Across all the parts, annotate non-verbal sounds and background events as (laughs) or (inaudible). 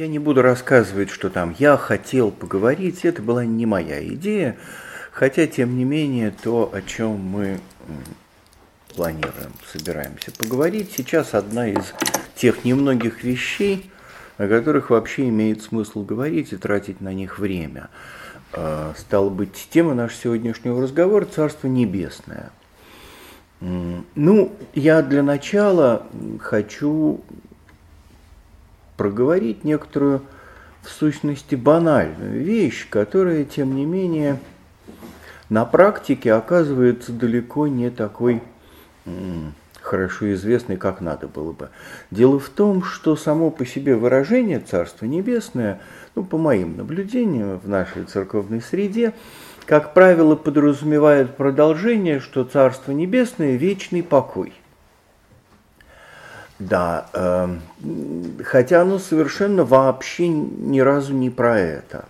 Я не буду рассказывать, что там я хотел поговорить, это была не моя идея, хотя, тем не менее, то, о чем мы планируем, собираемся поговорить, сейчас одна из тех немногих вещей, о которых вообще имеет смысл говорить и тратить на них время. А, стало быть, тема нашего сегодняшнего разговора – Царство Небесное. Ну, я для начала хочу проговорить некоторую, в сущности, банальную вещь, которая, тем не менее, на практике оказывается далеко не такой хорошо известной, как надо было бы. Дело в том, что само по себе выражение «Царство Небесное», ну, по моим наблюдениям в нашей церковной среде, как правило, подразумевает продолжение, что Царство Небесное – вечный покой. Да, э, хотя оно совершенно вообще ни разу не про это.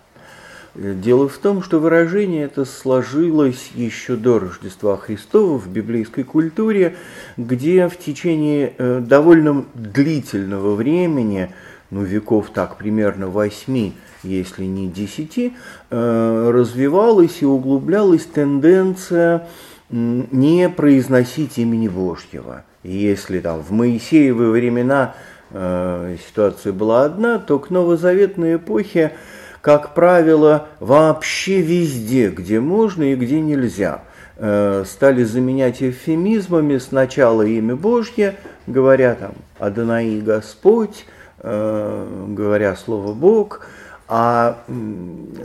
Дело в том, что выражение это сложилось еще до Рождества Христова в библейской культуре, где в течение э, довольно длительного времени, ну веков так примерно восьми, если не десяти, э, развивалась и углублялась тенденция не произносить имени Божьего – если там в Моисеевы времена э, ситуация была одна, то к новозаветной эпохе, как правило, вообще везде, где можно и где нельзя, э, стали заменять эвфемизмами. Сначала имя Божье, говоря там «Адонаи Господь», э, говоря слово «Бог», а,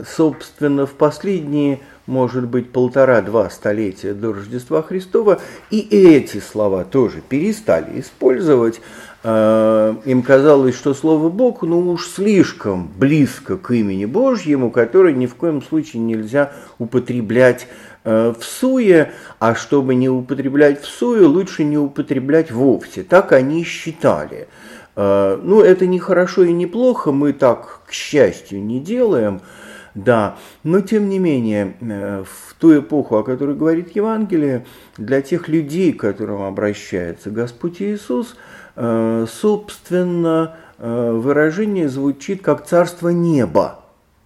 собственно, в последние может быть, полтора-два столетия до Рождества Христова, и эти слова тоже перестали использовать. Э, им казалось, что слово Бог, ну уж слишком близко к имени Божьему, которое ни в коем случае нельзя употреблять э, в суе, а чтобы не употреблять в суе, лучше не употреблять вовсе. Так они считали. Э, ну, это не хорошо и не плохо, мы так, к счастью, не делаем – да, но тем не менее, э, в ту эпоху, о которой говорит Евангелие, для тех людей, к которым обращается Господь Иисус, э, собственно, э, выражение звучит как «царство неба».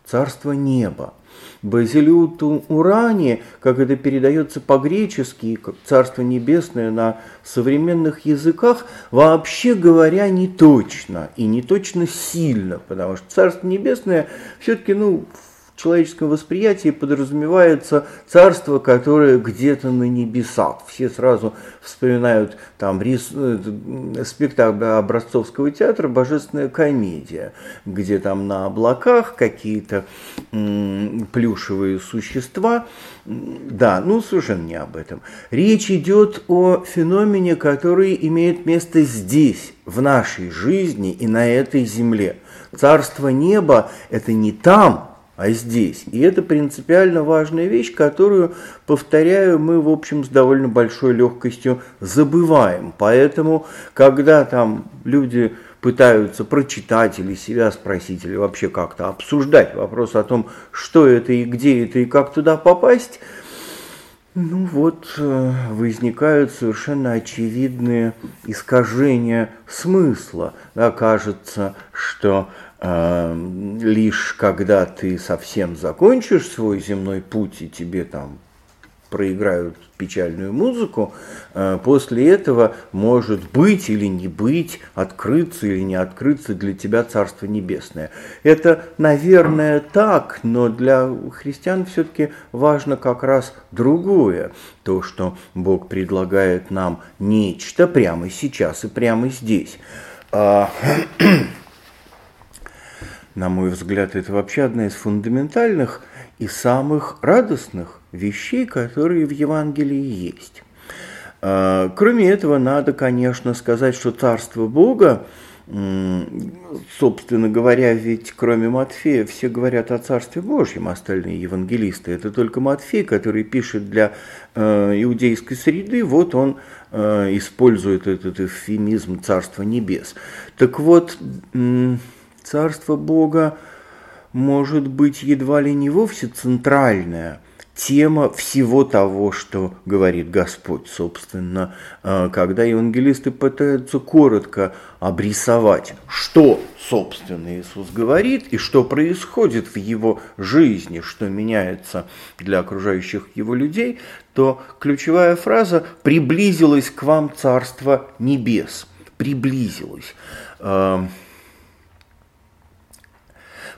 Царство неба. Базилиуту Урани, как это передается по-гречески, как Царство Небесное на современных языках, вообще говоря, не точно и не точно сильно, потому что Царство Небесное все-таки, ну, человеческом восприятии подразумевается царство, которое где-то на небесах. Все сразу вспоминают там рис, э, спектакль образцовского театра «Божественная комедия», где там на облаках какие-то плюшевые существа. Да, ну совершенно не об этом. Речь идет о феномене, который имеет место здесь, в нашей жизни и на этой земле. Царство неба – это не там, а здесь. И это принципиально важная вещь, которую, повторяю, мы, в общем, с довольно большой легкостью забываем. Поэтому, когда там люди пытаются прочитать или себя спросить, или вообще как-то обсуждать вопрос о том, что это и где это и как туда попасть, ну вот э, возникают совершенно очевидные искажения смысла. Да, что лишь когда ты совсем закончишь свой земной путь и тебе там проиграют печальную музыку, э, после этого может быть или не быть, открыться или не открыться для тебя Царство Небесное. Это, наверное, так, но для христиан все-таки важно как раз другое. То, что Бог предлагает нам нечто прямо сейчас и прямо здесь. (clears throat) На мой взгляд, это вообще одна из фундаментальных и самых радостных вещей, которые в Евангелии есть. А, кроме этого, надо, конечно, сказать, что Царство Бога собственно говоря, ведь кроме Матфея все говорят о Царстве Божьем, остальные евангелисты. Это только Матфей, который пишет для э, иудейской среды, вот он э, использует этот эвфемизм Царства Небес. Так вот, Царство Бога может быть едва ли не вовсе центральное – тема всего того, что говорит Господь, собственно, э, когда евангелисты пытаются коротко обрисовать, что, собственно, Иисус говорит и что происходит в его жизни, что меняется для окружающих его людей, то ключевая фраза «приблизилось к вам Царство Небес». Приблизилось.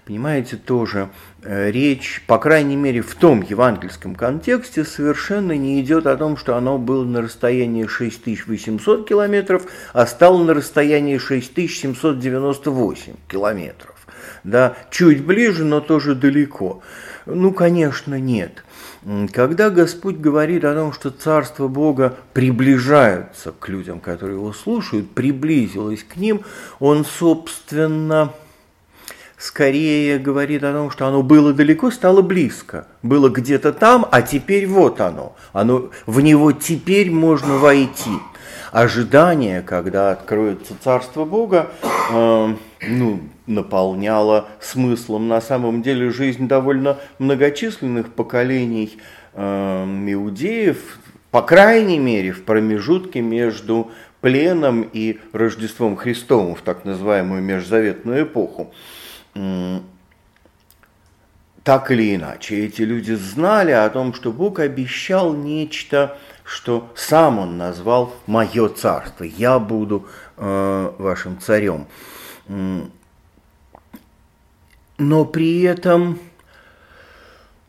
Понимаете, тоже Э, речь, по крайней мере, в том евангельском контексте, совершенно не идет о том, что оно было на расстоянии 6800 километров, а стало на расстоянии 6798 километров. Да, чуть ближе, но тоже далеко. Ну, конечно, нет. Когда Господь говорит о том, что Царство Бога приближается к людям, которые его слушают, приблизилось к ним, Он, собственно, скорее говорит о том, что оно было далеко, стало близко. Было где-то там, а теперь вот оно. оно. В него теперь можно войти. Ожидание, когда откроется Царство Бога, э, ну, наполняло смыслом на самом деле жизнь довольно многочисленных поколений э, иудеев, по крайней мере, в промежутке между пленом и Рождеством Христовым в так называемую межзаветную эпоху так или иначе, эти люди знали о том, что Бог обещал нечто, что сам Он назвал «мое царство», «я буду э, вашим царем». Но при этом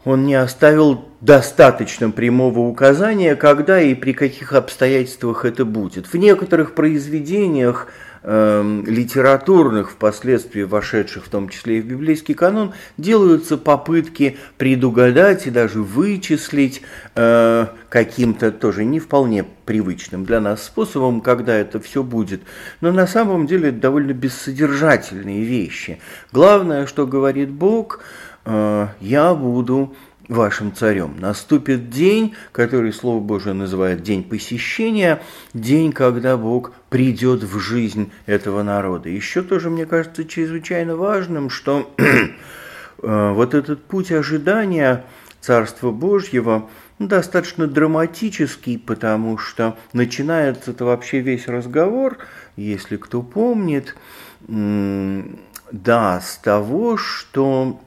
он не оставил достаточно прямого указания, когда и при каких обстоятельствах это будет. В некоторых произведениях э, литературных, впоследствии вошедших в том числе и в библейский канон, делаются попытки предугадать и даже вычислить э, каким-то тоже не вполне привычным для нас способом, когда это все будет. Но на самом деле это довольно бессодержательные вещи. Главное, что говорит Бог, э, я буду вашим царем. Наступит день, который Слово Божие называет день посещения, день, когда Бог придет в жизнь этого народа. Еще тоже, мне кажется, чрезвычайно важным, что (clears throat) э, вот этот путь ожидания Царства Божьего достаточно драматический, потому что начинается-то вообще весь разговор, если кто помнит, да, с того, что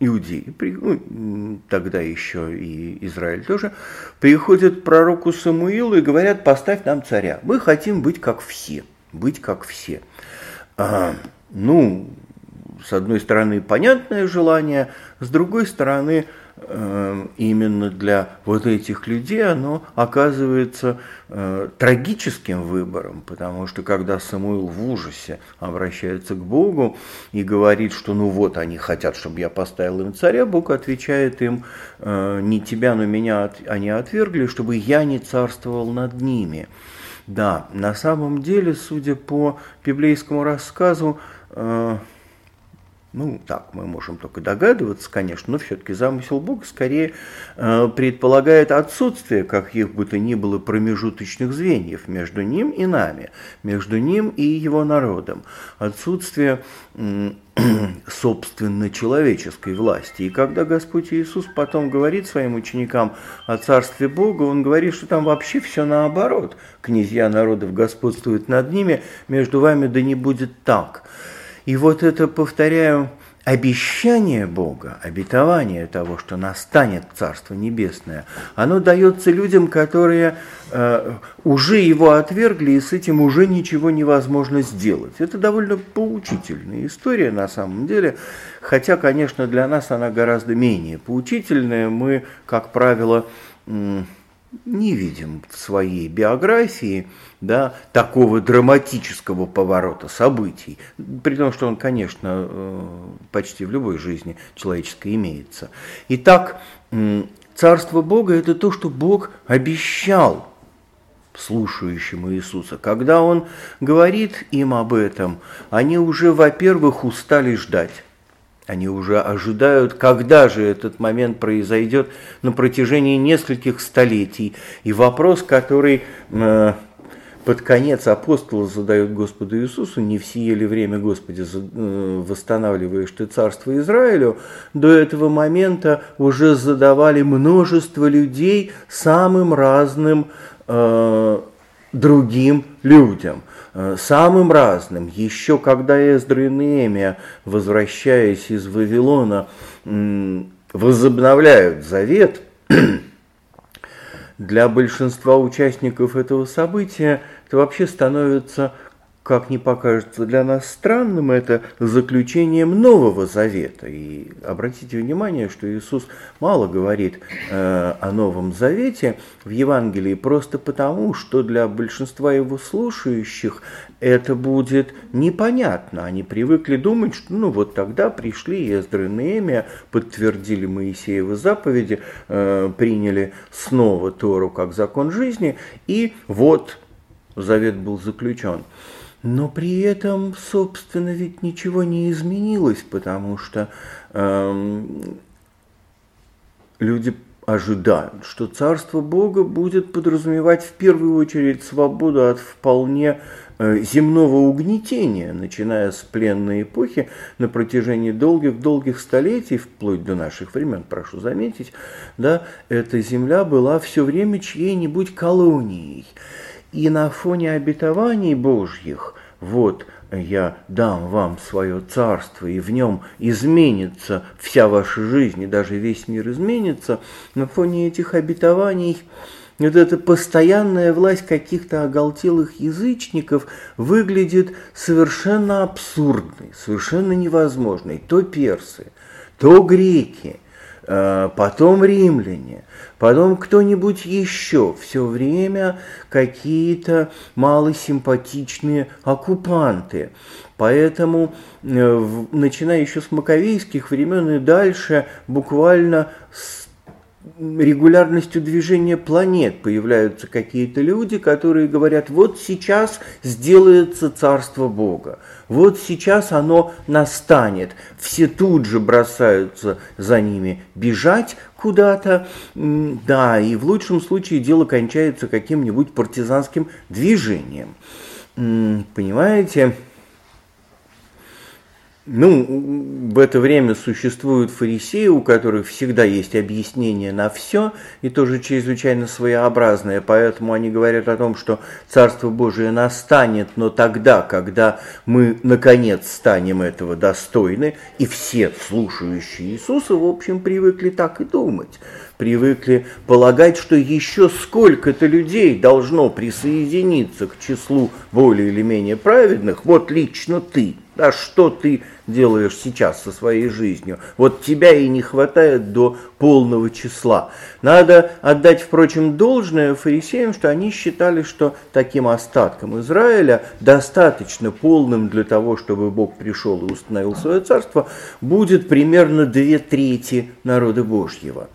иудеи, ну, тогда еще и Израиль тоже, приходят к пророку Самуилу и говорят, поставь нам царя. Мы хотим быть как все, быть как все. А, ну, с одной стороны, понятное желание, с другой стороны, именно для вот этих людей оно оказывается э, трагическим выбором, потому что когда Самуил в ужасе обращается к Богу и говорит, что ну вот они хотят, чтобы я поставил им царя, Бог отвечает им, э, не тебя, но меня от, они отвергли, чтобы я не царствовал над ними. Да, на самом деле, судя по библейскому рассказу, э, ну, так, мы можем только догадываться, конечно, но все-таки замысел Бога скорее э, предполагает отсутствие каких бы то ни было промежуточных звеньев между ним и нами, между ним и его народом, отсутствие (clears throat) собственно человеческой власти. И когда Господь Иисус потом говорит своим ученикам о Царстве Бога, Он говорит, что там вообще все наоборот. Князья народов господствуют над ними, между вами да не будет так. И вот это, повторяю, обещание Бога, обетование того, что настанет Царство Небесное, оно дается людям, которые э, уже его отвергли, и с этим уже ничего невозможно сделать. Это довольно поучительная история на самом деле, хотя, конечно, для нас она гораздо менее поучительная. Мы, как правило, не видим в своей биографии да, такого драматического поворота событий, при том, что он, конечно, э, почти в любой жизни человеческой имеется. Итак, Царство Бога – это то, что Бог обещал слушающим Иисуса. Когда Он говорит им об этом, они уже, во-первых, устали ждать. Они уже ожидают, когда же этот момент произойдет на протяжении нескольких столетий. И вопрос, который э, под конец апостол задает Господу Иисусу, не в сие ли время, Господи, э, восстанавливаешь ты царство Израилю, до этого момента уже задавали множество людей самым разным э, другим людям, э, самым разным. Еще когда Эздра и Неемия, возвращаясь из Вавилона, возобновляют завет, (clears throat) для большинства участников этого события это вообще становится как не покажется для нас странным, это заключением Нового Завета. И обратите внимание, что Иисус мало говорит э, о Новом Завете в Евангелии просто потому, что для большинства его слушающих это будет непонятно. Они привыкли думать, что ну вот тогда пришли Эздра и Неемия, подтвердили Моисеевы заповеди, э, приняли снова Тору как закон жизни, и вот завет был заключен. Но при этом, собственно, ведь ничего не изменилось, потому что эм, люди ожидают, что Царство Бога будет подразумевать в первую очередь свободу от вполне э, земного угнетения, начиная с пленной эпохи на протяжении долгих-долгих столетий, вплоть до наших времен, прошу заметить, да, эта земля была все время чьей-нибудь колонией. И на фоне обетований Божьих, вот я дам вам свое царство, и в нем изменится вся ваша жизнь, и даже весь мир изменится, на фоне этих обетований вот эта постоянная власть каких-то оголтелых язычников выглядит совершенно абсурдной, совершенно невозможной. То персы, то греки – Э, потом римляне, потом кто-нибудь еще, все время какие-то малосимпатичные оккупанты. Поэтому, э, начиная еще с маковейских времен и дальше, буквально с регулярностью движения планет появляются какие-то люди, которые говорят, вот сейчас сделается царство Бога, вот сейчас оно настанет. Все тут же бросаются за ними бежать куда-то, да, и в лучшем случае дело кончается каким-нибудь партизанским движением. Понимаете? Ну, в это время существуют фарисеи, у которых всегда есть объяснение на все, и тоже чрезвычайно своеобразное, поэтому они говорят о том, что Царство Божие настанет, но тогда, когда мы, наконец, станем этого достойны, и все слушающие Иисуса, в общем, привыкли так и думать, привыкли полагать, что еще сколько-то людей должно присоединиться к числу более или менее праведных, вот лично ты – а что ты делаешь сейчас со своей жизнью? Вот тебя и не хватает до полного числа. Надо отдать, впрочем, должное фарисеям, что они считали, что таким остатком Израиля, достаточно полным для того, чтобы Бог пришел и установил свое царство, будет примерно две трети народа Божьего.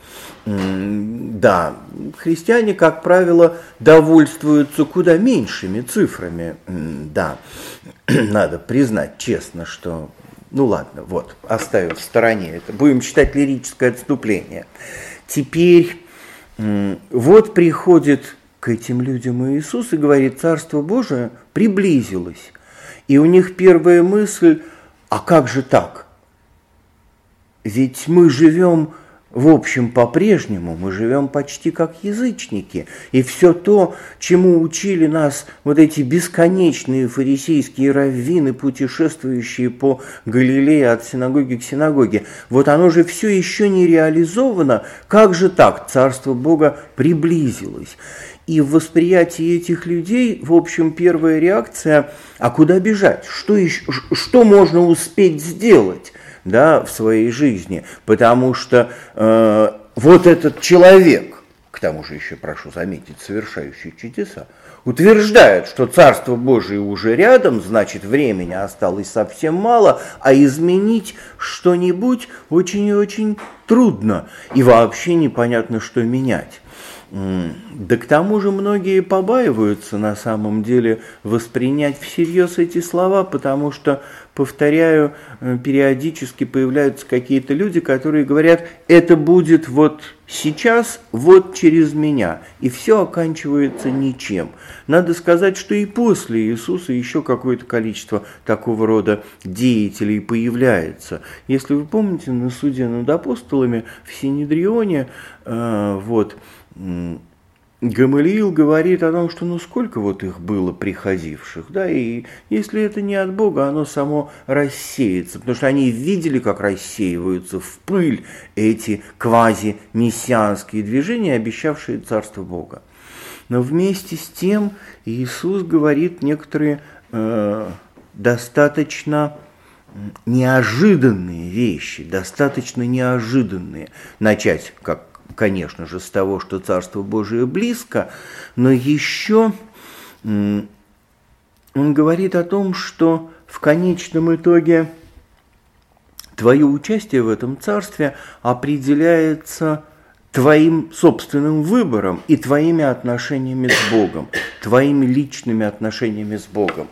Да, христиане, как правило, довольствуются куда меньшими цифрами. Да, (clears throat) надо признать честно, что ну ладно, вот, оставим в стороне это. Будем считать лирическое отступление. Теперь вот приходит к этим людям Иисус и говорит, Царство Божие приблизилось. И у них первая мысль, а как же так? Ведь мы живем в общем, по-прежнему мы живем почти как язычники. И все то, чему учили нас вот эти бесконечные фарисейские раввины, путешествующие по Галилее от синагоги к синагоге, вот оно же все еще не реализовано. Как же так? Царство Бога приблизилось. И в восприятии этих людей, в общем, первая реакция, а куда бежать? Что, еще, что можно успеть сделать? Да, в своей жизни, потому что э, вот этот человек, к тому же еще прошу заметить, совершающий чудеса, утверждает, что Царство Божие уже рядом, значит, времени осталось совсем мало, а изменить что-нибудь очень и очень трудно, и вообще непонятно, что менять. Да к тому же многие побаиваются на самом деле воспринять всерьез эти слова, потому что, повторяю, э, периодически появляются какие-то люди, которые говорят, это будет вот сейчас, вот через меня, и все оканчивается ничем. Надо сказать, что и после Иисуса еще какое-то количество такого рода деятелей появляется. Если вы помните, на суде над апостолами в Синедрионе, э, вот, Гамалиил говорит о том, что ну сколько вот их было приходивших, да, и если это не от Бога, оно само рассеется, потому что они видели, как рассеиваются в пыль эти квази-мессианские движения, обещавшие Царство Бога. Но вместе с тем Иисус говорит некоторые э, достаточно неожиданные вещи, достаточно неожиданные. Начать, как конечно же, с того, что Царство Божие близко, но еще он говорит о том, что в конечном итоге твое участие в этом царстве определяется твоим собственным выбором и твоими отношениями с Богом, твоими личными отношениями с Богом.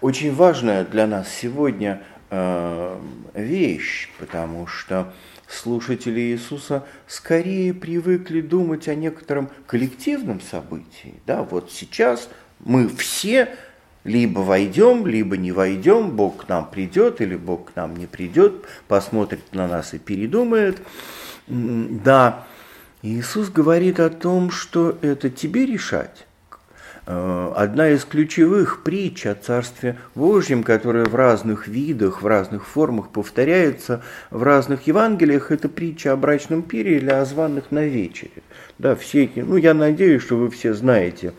Очень важная для нас сегодня э, вещь, потому что слушатели Иисуса скорее привыкли думать о некотором коллективном событии. Да, вот сейчас мы все либо войдем, либо не войдем, Бог к нам придет или Бог к нам не придет, посмотрит на нас и передумает. Да, Иисус говорит о том, что это тебе решать. Э, одна из ключевых притч о Царстве Божьем, которая в разных видах, в разных формах повторяется в разных Евангелиях, это притча о брачном пире или о званных на вечере. Да, все эти, ну, я надеюсь, что вы все знаете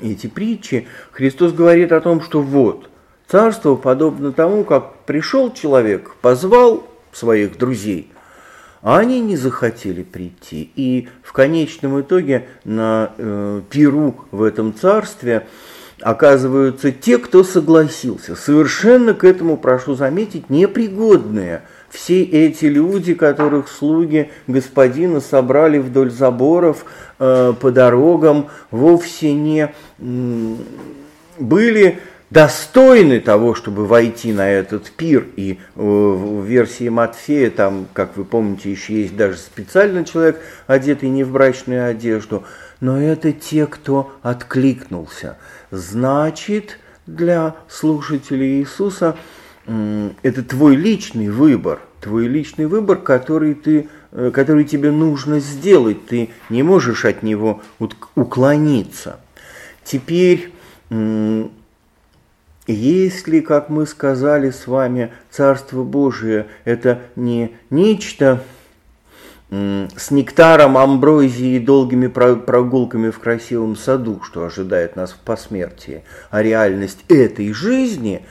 эти притчи. Христос говорит о том, что вот, царство подобно тому, как пришел человек, позвал своих друзей – а они не захотели прийти. И в конечном итоге на э, Перу в этом царстве оказываются те, кто согласился. Совершенно к этому, прошу заметить, непригодные. Все эти люди, которых слуги господина собрали вдоль заборов, э, по дорогам, вовсе не э, были достойны того, чтобы войти на этот пир. И в версии Матфея, там, как вы помните, еще есть даже специально человек, одетый не в брачную одежду. Но это те, кто откликнулся. Значит, для слушателей Иисуса это твой личный выбор, твой личный выбор, который, ты, э, который тебе нужно сделать. Ты не можешь от него уклониться. Теперь если, как мы сказали с вами, Царство Божие – это не нечто с нектаром, амброзией и долгими прогулками в красивом саду, что ожидает нас в посмертии, а реальность этой жизни,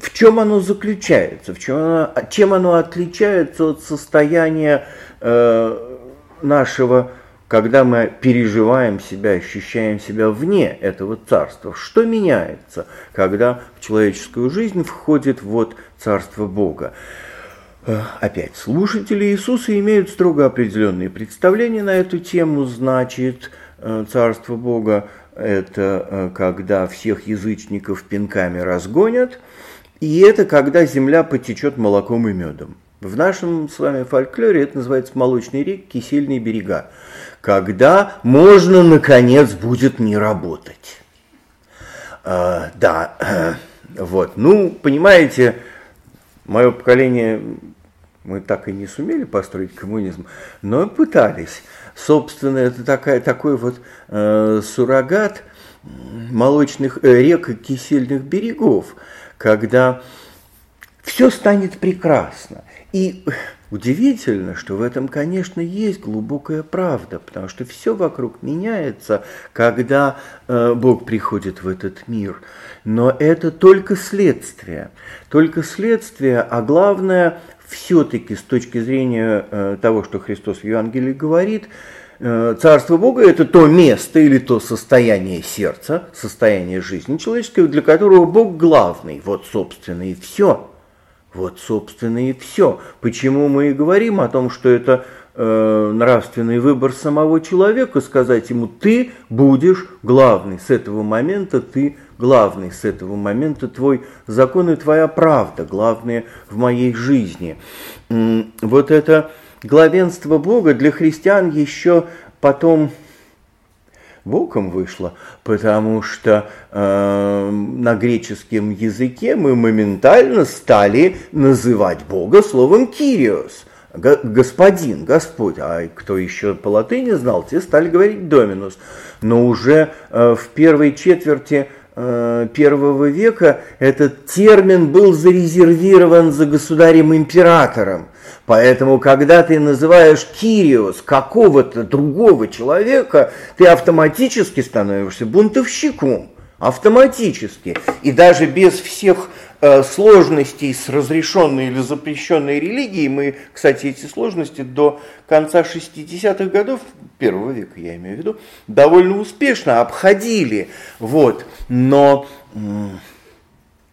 в чем оно заключается, в чем оно, чем оно отличается от состояния э, нашего когда мы переживаем себя, ощущаем себя вне этого царства, что меняется, когда в человеческую жизнь входит вот царство Бога. Э, опять, слушатели Иисуса имеют строго определенные представления на эту тему, значит, э, царство Бога – это э, когда всех язычников пинками разгонят, и это когда земля потечет молоком и медом. В нашем с вами фольклоре это называется молочный рек, кисельные берега когда можно, наконец, будет не работать. А, да, (clears throat) вот, ну, понимаете, мое поколение, мы так и не сумели построить коммунизм, но пытались. Собственно, это такая, такой вот э, суррогат молочных э, рек и кисельных берегов, когда все станет прекрасно. И Удивительно, что в этом, конечно, есть глубокая правда, потому что все вокруг меняется, когда э, Бог приходит в этот мир. Но это только следствие, только следствие, а главное, все-таки с точки зрения э, того, что Христос в Евангелии говорит, э, Царство Бога – это то место или то состояние сердца, состояние жизни человеческой, для которого Бог главный. Вот, собственно, и все – вот, собственно, и все. Почему мы и говорим о том, что это э, нравственный выбор самого человека, сказать ему, ты будешь главный, с этого момента ты главный, с этого момента твой закон и твоя правда, главное в моей жизни. Вот это главенство Бога для христиан еще потом боком вышло, потому что э, на греческом языке мы моментально стали называть Бога словом «кириос», господин, Господь, а кто еще по латыни знал, те стали говорить доминус. Но уже э, в первой четверти э, первого века этот термин был зарезервирован за государем-императором. Поэтому, когда ты называешь Кириос какого-то другого человека, ты автоматически становишься бунтовщиком. Автоматически. И даже без всех э, сложностей с разрешенной или запрещенной религией, мы, кстати, эти сложности до конца 60-х годов, первого века я имею в виду, довольно успешно обходили. Вот. Но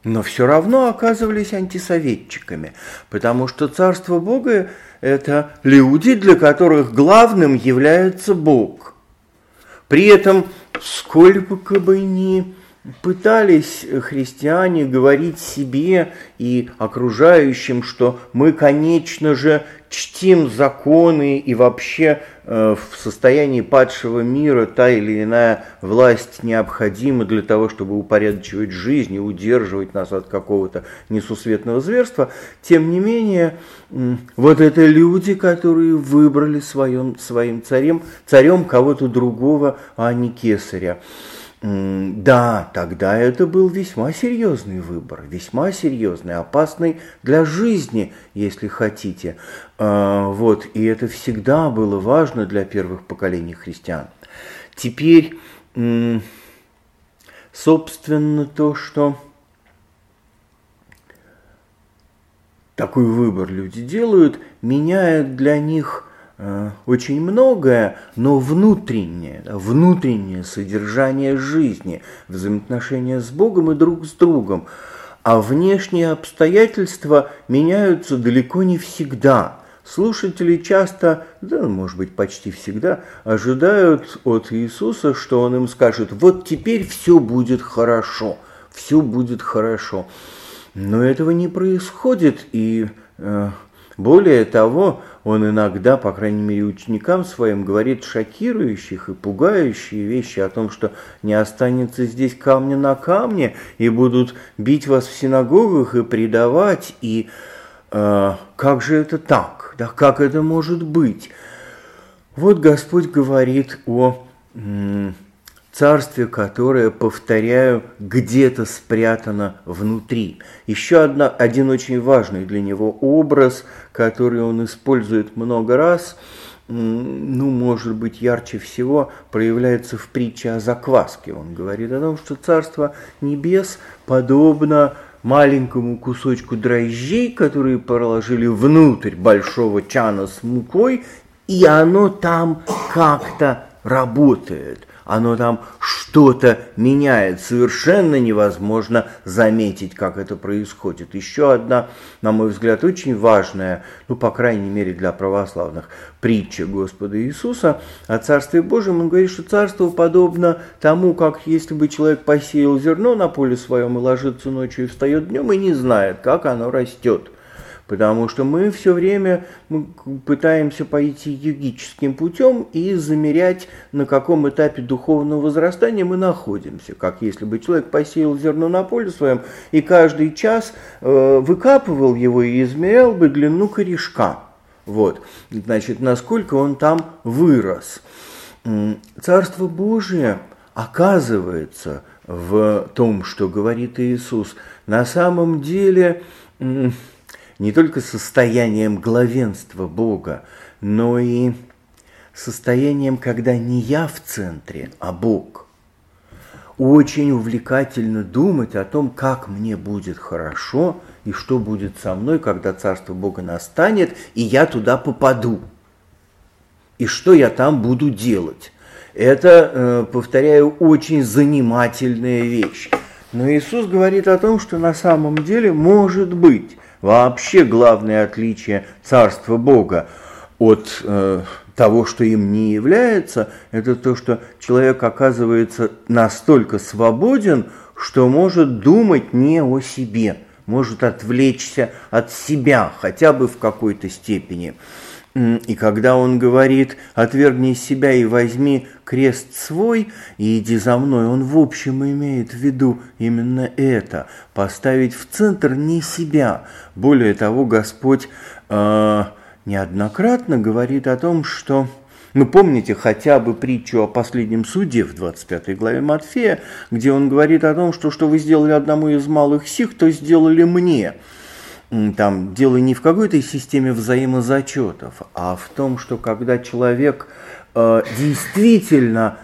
но все равно оказывались антисоветчиками, потому что Царство Бога – это люди, для которых главным является Бог. При этом, сколько бы ни пытались христиане говорить себе и окружающим, что мы, конечно же, чтим законы и вообще э, в состоянии падшего мира та или иная власть необходима для того, чтобы упорядочивать жизнь и удерживать нас от какого-то несусветного зверства, тем не менее, вот это люди, которые выбрали своим, своим царем, царем кого-то другого, а не кесаря. Да, тогда это был весьма серьезный выбор, весьма серьезный, опасный для жизни, если хотите. А, вот, и это всегда было важно для первых поколений христиан. Теперь, собственно, то, что такой выбор люди делают, меняет для них очень многое, но внутреннее, внутреннее содержание жизни, взаимоотношения с Богом и друг с другом. А внешние обстоятельства меняются далеко не всегда. Слушатели часто, да, может быть, почти всегда, ожидают от Иисуса, что Он им скажет, вот теперь все будет хорошо, все будет хорошо. Но этого не происходит, и э, более того, он иногда, по крайней мере, ученикам своим говорит шокирующих и пугающие вещи о том, что не останется здесь камня на камне, и будут бить вас в синагогах и предавать, и э, как же это так? Да как это может быть? Вот Господь говорит о царстве, которое, повторяю, где-то спрятано внутри. Еще одна, один очень важный для него образ, который он использует много раз, ну, может быть, ярче всего проявляется в притче о закваске. Он говорит о том, что Царство Небес подобно маленькому кусочку дрожжей, которые проложили внутрь большого чана с мукой, и оно там как-то работает оно там что-то меняет. Совершенно невозможно заметить, как это происходит. Еще одна, на мой взгляд, очень важная, ну, по крайней мере, для православных, притча Господа Иисуса о Царстве Божьем. Он говорит, что Царство подобно тому, как если бы человек посеял зерно на поле своем и ложится ночью и встает днем и не знает, как оно растет. Потому что мы все время пытаемся пойти йогическим путем и замерять, на каком этапе духовного возрастания мы находимся. Как если бы человек посеял зерно на поле своем и каждый час э, выкапывал его и измерял бы длину корешка. Вот, значит, насколько он там вырос. Царство Божие, оказывается, в том, что говорит Иисус, на самом деле не только состоянием главенства Бога, но и состоянием, когда не я в центре, а Бог. Очень увлекательно думать о том, как мне будет хорошо и что будет со мной, когда Царство Бога настанет, и я туда попаду. И что я там буду делать. Это, э, повторяю, очень занимательная вещь. Но Иисус говорит о том, что на самом деле может быть вообще главное отличие Царства Бога. от э, того, что им не является, это то, что человек оказывается настолько свободен, что может думать не о себе, может отвлечься от себя хотя бы в какой-то степени. И когда он говорит «отвергни себя и возьми крест свой и иди за мной», он в общем имеет в виду именно это – поставить в центр не себя. Более того, Господь э, неоднократно говорит о том, что ну, помните хотя бы притчу о последнем суде в 25 главе Матфея, где он говорит о том, что что вы сделали одному из малых сих, то сделали мне. Там дело не в какой-то системе взаимозачетов, а в том, что когда человек э, действительно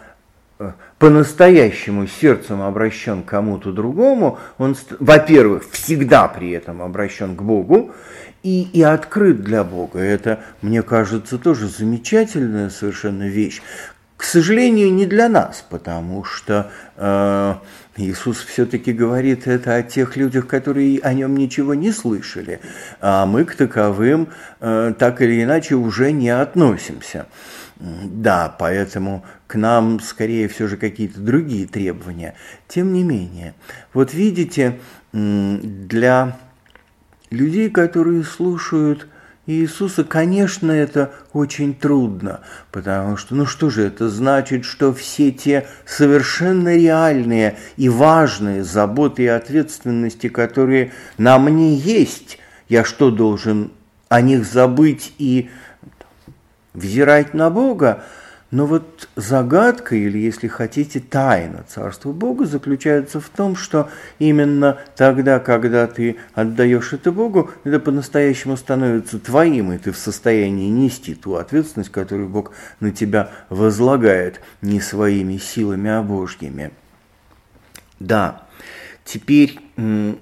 э, по-настоящему сердцем обращен к кому-то другому, он, во-первых, всегда при этом обращен к Богу, и, и открыт для Бога. Это, мне кажется, тоже замечательная совершенно вещь. К сожалению, не для нас, потому что э, Иисус все-таки говорит это о тех людях, которые о нем ничего не слышали, а мы к таковым э, так или иначе уже не относимся. Да, поэтому к нам скорее все же какие-то другие требования. Тем не менее, вот видите, для людей, которые слушают Иисуса, конечно, это очень трудно, потому что, ну что же, это значит, что все те совершенно реальные и важные заботы и ответственности, которые на мне есть, я что, должен о них забыть и взирать на Бога? Но вот загадка, или, если хотите, тайна Царства Бога заключается в том, что именно тогда, когда ты отдаешь это Богу, это по-настоящему становится твоим, и ты в состоянии нести ту ответственность, которую Бог на тебя возлагает не своими силами, а Божьими. Да, теперь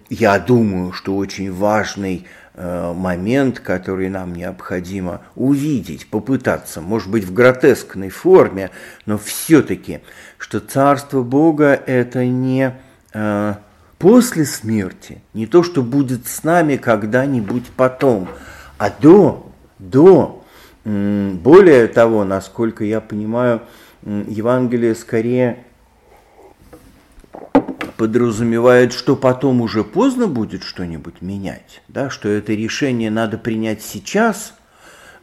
я думаю, что очень важный момент, который нам необходимо увидеть, попытаться, может быть, в гротескной форме, но все-таки, что Царство Бога – это не э, после смерти, не то, что будет с нами когда-нибудь потом, а до, до. Более того, насколько я понимаю, Евангелие скорее подразумевает, что потом уже поздно будет что-нибудь менять, да, что это решение надо принять сейчас,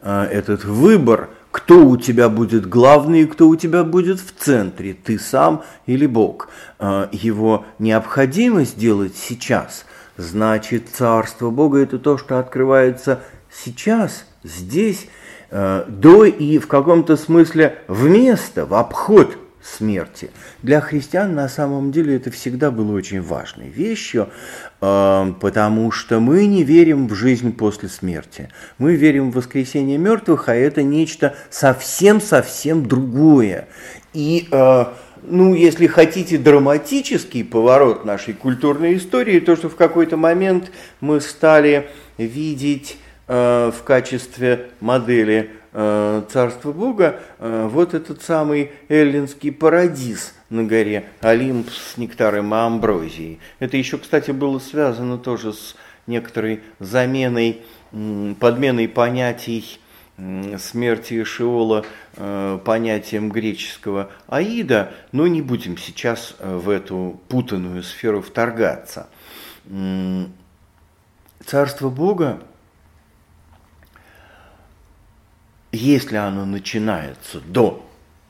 а, этот выбор, кто у тебя будет главный и кто у тебя будет в центре, ты сам или Бог. А, его необходимо сделать сейчас, значит, Царство Бога – это то, что открывается сейчас, здесь, а, до и в каком-то смысле вместо, в обход – смерти. Для христиан на самом деле это всегда было очень важной вещью, э, потому что мы не верим в жизнь после смерти. Мы верим в воскресение мертвых, а это нечто совсем-совсем другое. И э, ну, если хотите, драматический поворот нашей культурной истории, то, что в какой-то момент мы стали видеть э, в качестве модели Царство Бога, э, вот этот самый эллинский парадиз на горе Олимп с нектаром и амброзией. Это еще, кстати, было связано тоже с некоторой заменой, подменой понятий смерти Шиола э, понятием греческого Аида, но не будем сейчас в эту путанную сферу вторгаться. Царство Бога если оно начинается до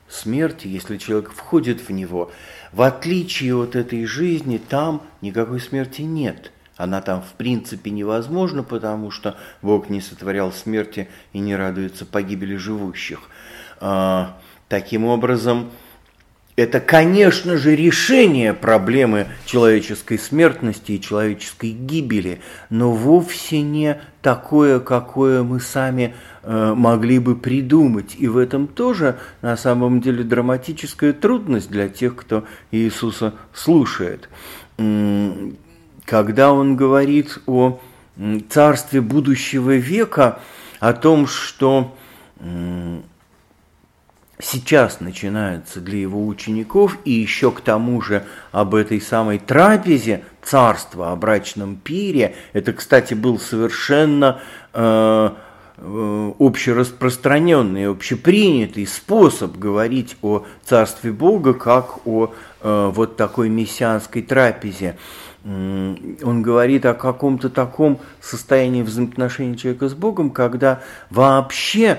смерти, если человек входит в него, в отличие от этой жизни, там никакой смерти нет. Она там в принципе невозможна, потому что Бог не сотворял смерти и не радуется погибели живущих. А, таким образом, это, конечно же, решение проблемы человеческой смертности и человеческой гибели, но вовсе не такое, какое мы сами э, могли бы придумать. И в этом тоже, на самом деле, драматическая трудность для тех, кто Иисуса слушает. Когда он говорит о царстве будущего века, о том, что сейчас начинается для его учеников, и еще к тому же об этой самой трапезе царства, о брачном пире. Это, кстати, был совершенно э, э, общераспространенный, общепринятый способ говорить о Царстве Бога, как о э, вот такой мессианской трапезе. Он говорит о каком-то таком состоянии взаимоотношений человека с Богом, когда вообще э,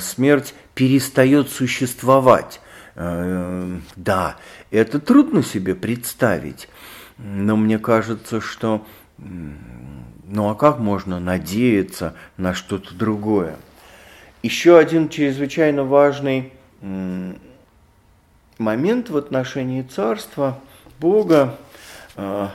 смерть перестает существовать. Э, да, это трудно себе представить, но мне кажется, что ну а как можно надеяться на что-то другое? Еще один чрезвычайно важный момент в отношении царства Бога э,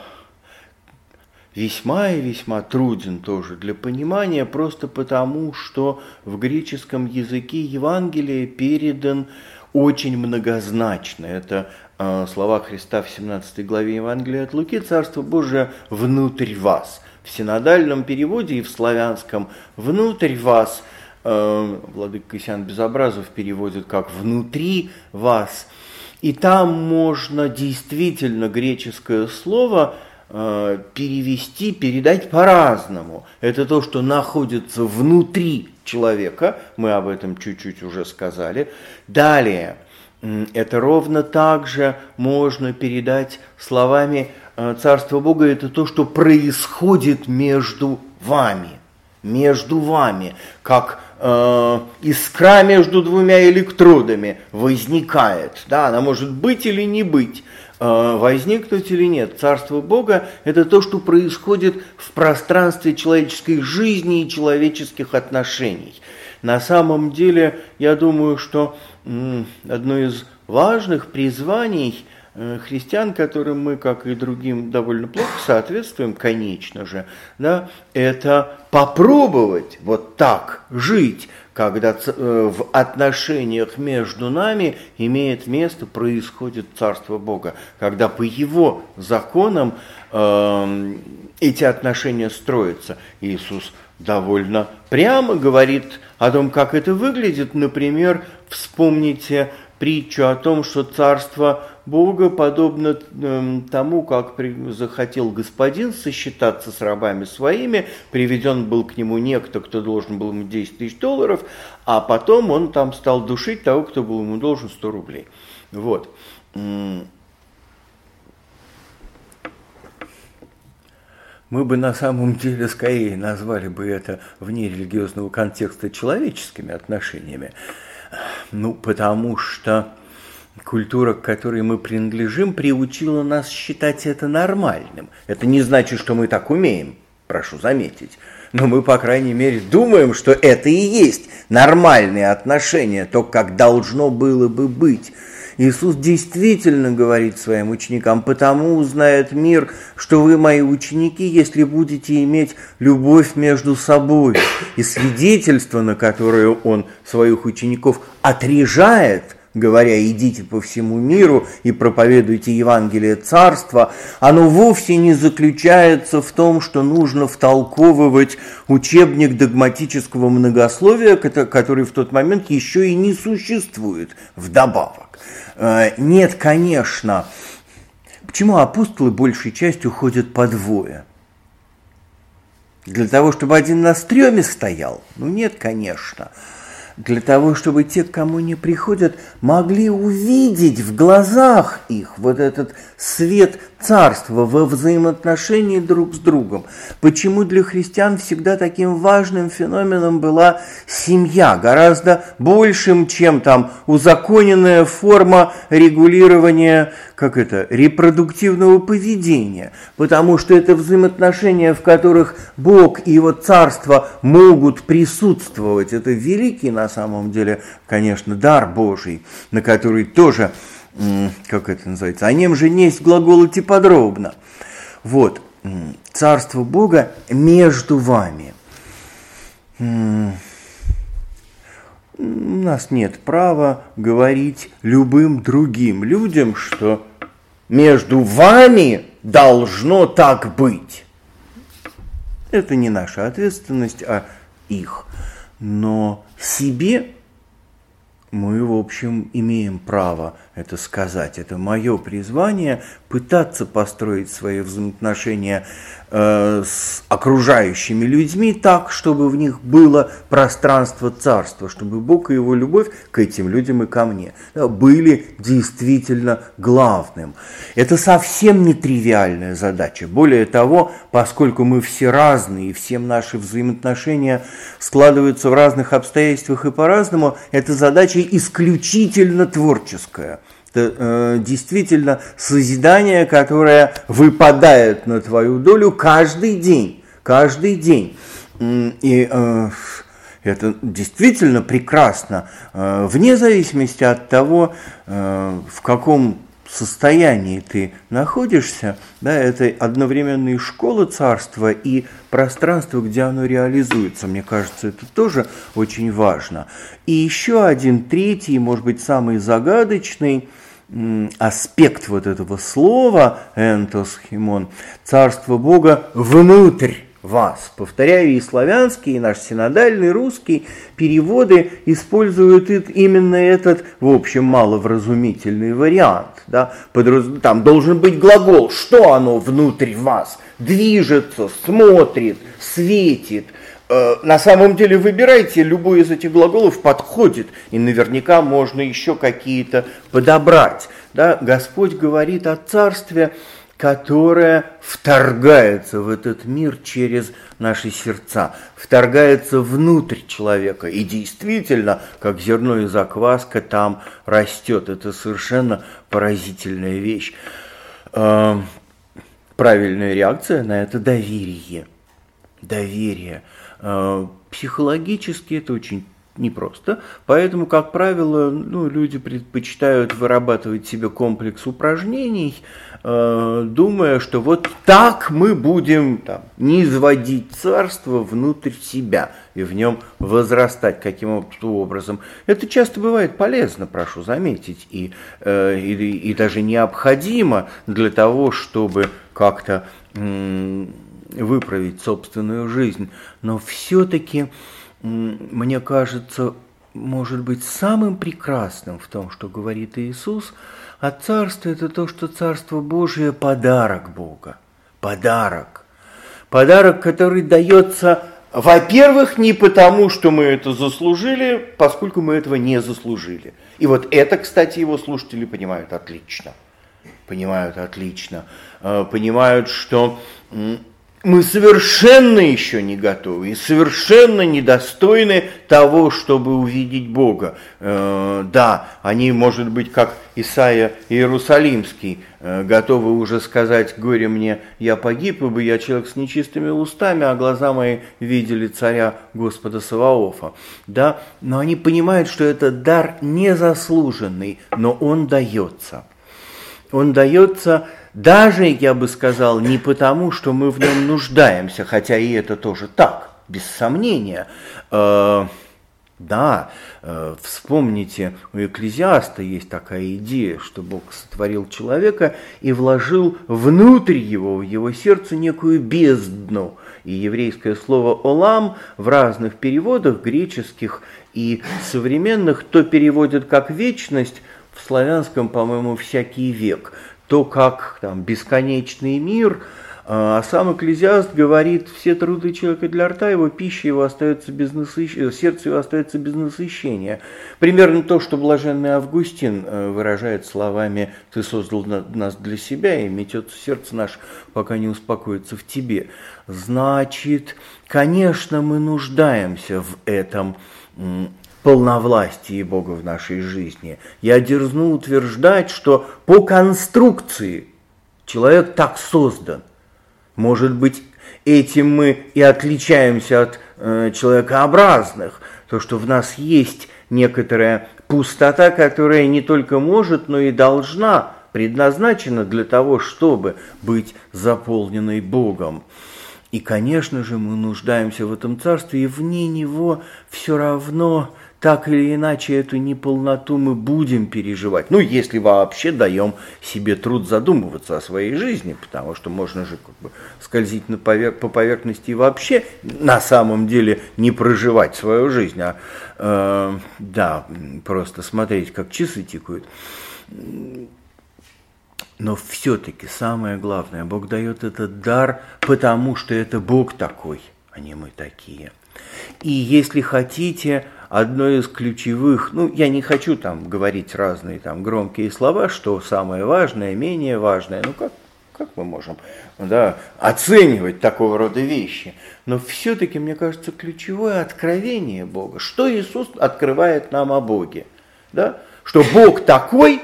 весьма и весьма труден тоже для понимания, просто потому, что в греческом языке Евангелие передан очень многозначно. Это э, слова Христа в 17 главе Евангелия от Луки «Царство Божие внутрь вас». В синодальном переводе и в славянском «внутрь вас» э, Владыка Косян Безобразов переводит как «внутри вас». И там можно действительно греческое слово э, перевести, передать по-разному. Это то, что находится внутри человека, мы об этом чуть-чуть уже сказали. Далее, это ровно так же можно передать словами э, «Царство Бога» – это то, что происходит между вами, между вами, как э, искра между двумя электродами возникает. Да, она может быть или не быть, э, возникнуть или нет. Царство Бога – это то, что происходит в пространстве человеческой жизни и человеческих отношений. На самом деле, я думаю, что одно из важных призваний э, христиан, которым мы, как и другим, довольно плохо соответствуем, конечно же, да, это попробовать вот так жить, когда э, в отношениях между нами имеет место, происходит Царство Бога, когда по Его законам э, эти отношения строятся. Иисус довольно прямо говорит о том, как это выглядит. Например, вспомните притчу о том, что царство Бога подобно э, тому, как захотел господин сосчитаться с рабами своими, приведен был к нему некто, кто должен был ему 10 тысяч долларов, а потом он там стал душить того, кто был ему должен 100 рублей. Вот. Мы бы на самом деле скорее назвали бы это вне религиозного контекста человеческими отношениями. Ну, потому что культура, к которой мы принадлежим, приучила нас считать это нормальным. Это не значит, что мы так умеем, прошу заметить. Но мы, по крайней мере, думаем, что это и есть нормальные отношения, то, как должно было бы быть. Иисус действительно говорит своим ученикам, потому узнает мир, что вы мои ученики, если будете иметь любовь между собой. И свидетельство, на которое он своих учеников отрежает, говоря, идите по всему миру и проповедуйте Евангелие Царства, оно вовсе не заключается в том, что нужно втолковывать учебник догматического многословия, который в тот момент еще и не существует вдобавок. Э, нет, конечно. Почему апостолы большей частью ходят по двое? Для того, чтобы один на стреме стоял? Ну нет, конечно для того, чтобы те, кому не приходят, могли увидеть в глазах их вот этот свет царства во взаимоотношении друг с другом. Почему для христиан всегда таким важным феноменом была семья, гораздо большим, чем там узаконенная форма регулирования, как это, репродуктивного поведения. Потому что это взаимоотношения, в которых Бог и его царство могут присутствовать. Это великий на самом деле, конечно, дар Божий, на который тоже как это называется, о нем же несть глаголоти подробно. Вот, царство Бога между вами. У нас нет права говорить любым другим людям, что между вами должно так быть. Это не наша ответственность, а их. Но себе мы, в общем, имеем право это сказать. Это мое призвание пытаться построить свои взаимоотношения с окружающими людьми так, чтобы в них было пространство царства, чтобы Бог и его любовь к этим людям и ко мне были действительно главным. Это совсем не тривиальная задача. Более того, поскольку мы все разные, и всем наши взаимоотношения складываются в разных обстоятельствах и по-разному, эта задача исключительно творческая – это э, действительно созидание, которое выпадает на твою долю каждый день, каждый день. И э, это действительно прекрасно, э, вне зависимости от того, э, в каком состоянии ты находишься, да, это одновременно и школа царства, и пространство, где оно реализуется. Мне кажется, это тоже очень важно. И еще один третий, может быть, самый загадочный аспект вот этого слова «энтос химон» – царство Бога внутрь вас. Повторяю, и славянский, и наш синодальный русский переводы используют именно этот, в общем, маловразумительный вариант. Да? Там должен быть глагол, что оно внутрь вас движется, смотрит, светит – на самом деле выбирайте, любой из этих глаголов подходит, и наверняка можно еще какие-то подобрать. Да? Господь говорит о царстве, которое вторгается в этот мир через наши сердца, вторгается внутрь человека. И действительно, как зерно и закваска там растет. Это совершенно поразительная вещь. Э, правильная реакция на это доверие. Доверие. Э, психологически это очень непросто, поэтому, как правило, ну, люди предпочитают вырабатывать себе комплекс упражнений, э, думая, что вот так мы будем там, не изводить царство внутрь себя и в нем возрастать каким-то образом. Это часто бывает полезно, прошу заметить, и, э, и, и даже необходимо для того, чтобы как-то выправить собственную жизнь, но все-таки, мне кажется, может быть самым прекрасным в том, что говорит Иисус, а царство – это то, что Царство Божие – подарок Бога. Подарок. Подарок, который дается, во-первых, не потому, что мы это заслужили, поскольку мы этого не заслужили. И вот это, кстати, его слушатели понимают отлично. Понимают отлично. Э, понимают, что мы совершенно еще не готовы и совершенно недостойны того, чтобы увидеть Бога. Э, да, они, может быть, как Исаия Иерусалимский, э, готовы уже сказать, горе мне, я погиб, ибо я человек с нечистыми устами, а глаза мои видели царя Господа Саваофа. Да, но они понимают, что это дар незаслуженный, но он дается. Он дается даже, я бы сказал, не потому, что мы в нем нуждаемся, хотя и это тоже так, без сомнения. Э, да, э, вспомните, у Экклезиаста есть такая идея, что Бог сотворил человека и вложил внутрь его, в его сердце некую бездну. И еврейское слово «олам» в разных переводах, греческих и современных, то переводят как «вечность», в славянском, по-моему, «всякий век» то, как там, бесконечный мир, а, а сам Экклезиаст говорит, все труды человека для рта его, пища его остается без насыщения, сердце его остается без насыщения. Примерно то, что блаженный Августин э, выражает словами «Ты создал нас для себя, и метется сердце наше, пока не успокоится в тебе». Значит, конечно, мы нуждаемся в этом полновластии Бога в нашей жизни. Я дерзну утверждать, что по конструкции человек так создан. Может быть, этим мы и отличаемся от э, человекообразных, то, что в нас есть некоторая пустота, которая не только может, но и должна, предназначена для того, чтобы быть заполненной Богом. И, конечно же, мы нуждаемся в этом царстве, и вне него все равно так или иначе эту неполноту мы будем переживать. Ну, если вообще даем себе труд задумываться о своей жизни, потому что можно же как бы скользить на повер- по поверхности и вообще на самом деле не проживать свою жизнь, а э, да, просто смотреть, как часы тикают. Но все-таки самое главное, Бог дает этот дар, потому что это Бог такой, а не мы такие. И если хотите, одно из ключевых, ну, я не хочу там говорить разные там громкие слова, что самое важное, менее важное, ну, как, как мы можем да, оценивать такого рода вещи? Но все-таки, мне кажется, ключевое откровение Бога, что Иисус открывает нам о Боге, да? что Бог такой,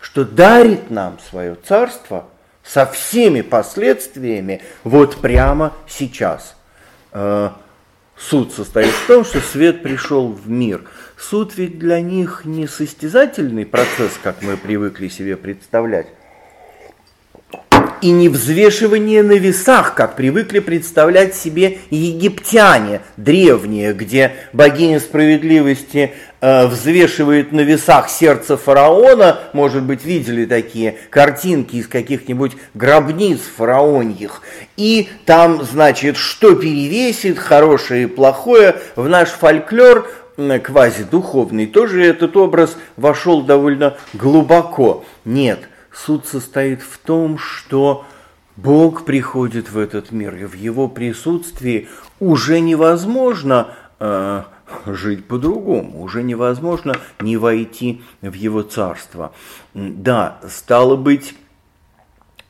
что дарит нам свое царство со всеми последствиями вот прямо сейчас. Суд состоит в том, что свет пришел в мир. Суд ведь для них не состязательный процесс, как мы привыкли себе представлять, и не взвешивание на весах, как привыкли представлять себе египтяне древние, где богиня справедливости э, взвешивает на весах сердце фараона, может быть, видели такие картинки из каких-нибудь гробниц фараоньих, и там, значит, что перевесит, хорошее и плохое, в наш фольклор квазидуховный тоже этот образ вошел довольно глубоко. Нет – Суд состоит в том, что Бог приходит в этот мир, и в его присутствии уже невозможно э, жить по-другому, уже невозможно не войти в его царство. Да, стало быть,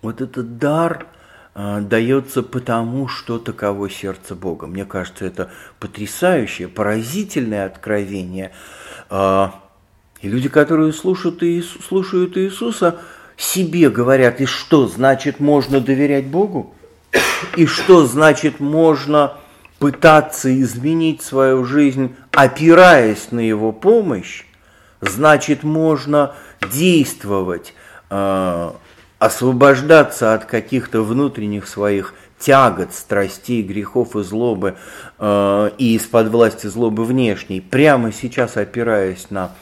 вот этот дар э, дается потому, что таково сердце Бога. Мне кажется, это потрясающее, поразительное откровение. Э, и люди, которые слушают, Иисус, слушают Иисуса, себе говорят, и что значит можно доверять Богу? И что значит можно пытаться изменить свою жизнь, опираясь на Его помощь? Значит, можно действовать, э, освобождаться от каких-то внутренних своих тягот, страстей, грехов и злобы э, и из-под власти злобы внешней, прямо сейчас опираясь на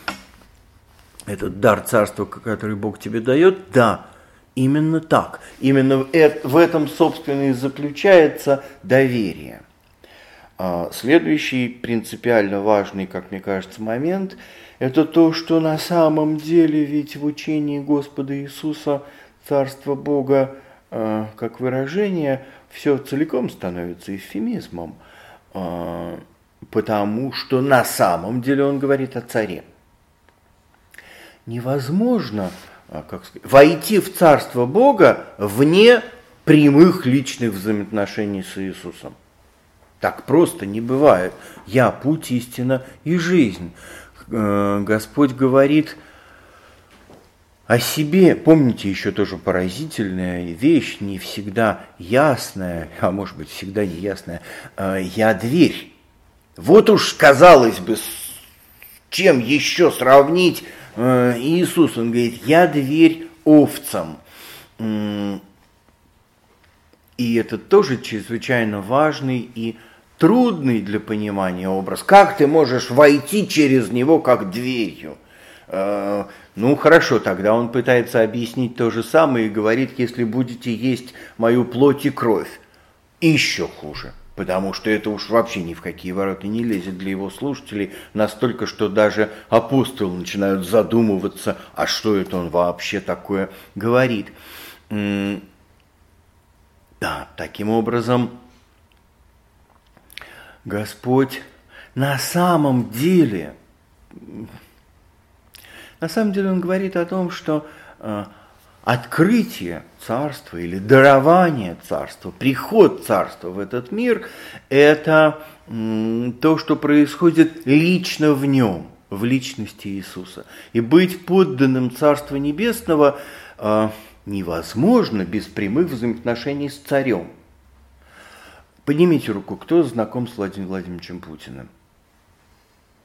этот дар царства, который Бог тебе дает, да, именно так. Именно в этом, собственно, и заключается доверие. А, следующий принципиально важный, как мне кажется, момент – это то, что на самом деле ведь в учении Господа Иисуса Царство Бога а, как выражение все целиком становится эвфемизмом, а, потому что на самом деле он говорит о царе невозможно а, как сказать, войти в Царство Бога вне прямых личных взаимоотношений с Иисусом. Так просто не бывает. Я путь, истина и жизнь. Э, Господь говорит о себе. Помните еще тоже поразительная вещь, не всегда ясная, а может быть всегда не ясная. Э, Я дверь. Вот уж казалось бы, чем еще сравнить Иисус, он говорит, я дверь овцам. И это тоже чрезвычайно важный и трудный для понимания образ. Как ты можешь войти через него как дверью? Э, ну хорошо, тогда он пытается объяснить то же самое и говорит, если будете есть мою плоть и кровь. Еще хуже потому что это уж вообще ни в какие ворота не лезет для его слушателей, настолько, что даже апостолы начинают задумываться, а что это он вообще такое говорит. Да, таким образом, Господь на самом деле, на самом деле он говорит о том, что э, открытие царства или дарование царства, приход царства в этот мир – это то, что происходит лично в нем, в личности Иисуса. И быть подданным Царства Небесного э, невозможно без прямых взаимоотношений с царем. Поднимите руку, кто знаком с Владимиром Владимировичем Путиным?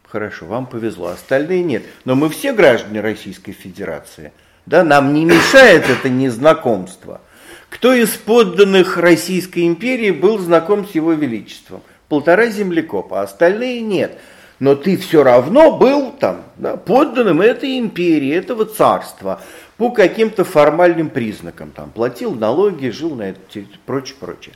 Хорошо, вам повезло, остальные нет. Но мы все граждане Российской Федерации – да, нам не мешает это незнакомство. Кто из подданных Российской империи был знаком с его величеством? Полтора землекопа, а остальные нет. Но ты все равно был там да, подданным этой империи, этого царства по каким-то формальным признакам. Там, платил налоги, жил на этой территории, прочее, прочее.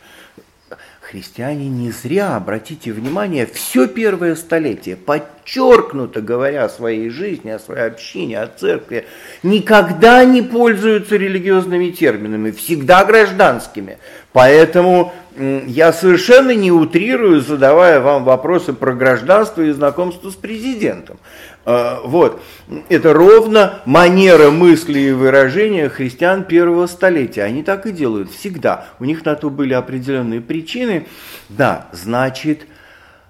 Христиане не зря, обратите внимание, все первое столетие, подчеркнуто говоря о своей жизни, о своей общине, о церкви, никогда не пользуются религиозными терминами, всегда гражданскими. Поэтому я совершенно не утрирую, задавая вам вопросы про гражданство и знакомство с президентом. А, вот. Это ровно манера мысли и выражения христиан первого столетия. Они так и делают всегда. У них на то были определенные причины. Да, значит,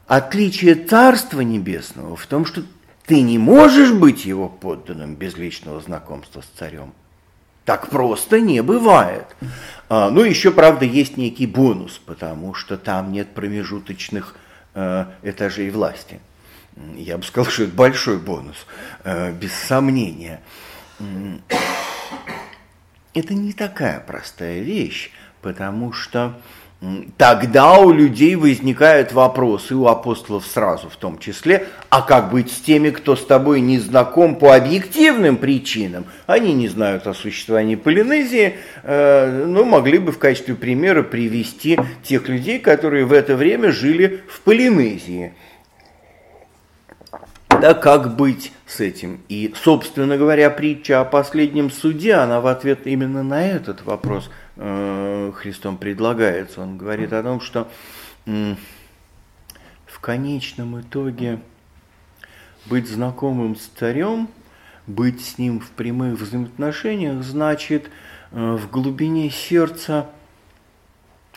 отличие Царства Небесного в том, что ты не можешь быть его подданным без личного знакомства с царем. Так просто не бывает. А, ну, еще, правда, есть некий бонус, потому что там нет промежуточных э, этажей власти я бы сказал, что это большой бонус, э, без сомнения. Это не такая простая вещь, потому что тогда у людей возникают вопросы, у апостолов сразу в том числе, а как быть с теми, кто с тобой не знаком по объективным причинам? Они не знают о существовании Полинезии, э, но могли бы в качестве примера привести тех людей, которые в это время жили в Полинезии – да, как быть с этим? И, собственно говоря, притча о последнем суде, она в ответ именно на этот вопрос Христом предлагается. Он говорит о том, что э, в конечном итоге быть знакомым с царем, быть с ним в прямых взаимоотношениях, значит э, в глубине сердца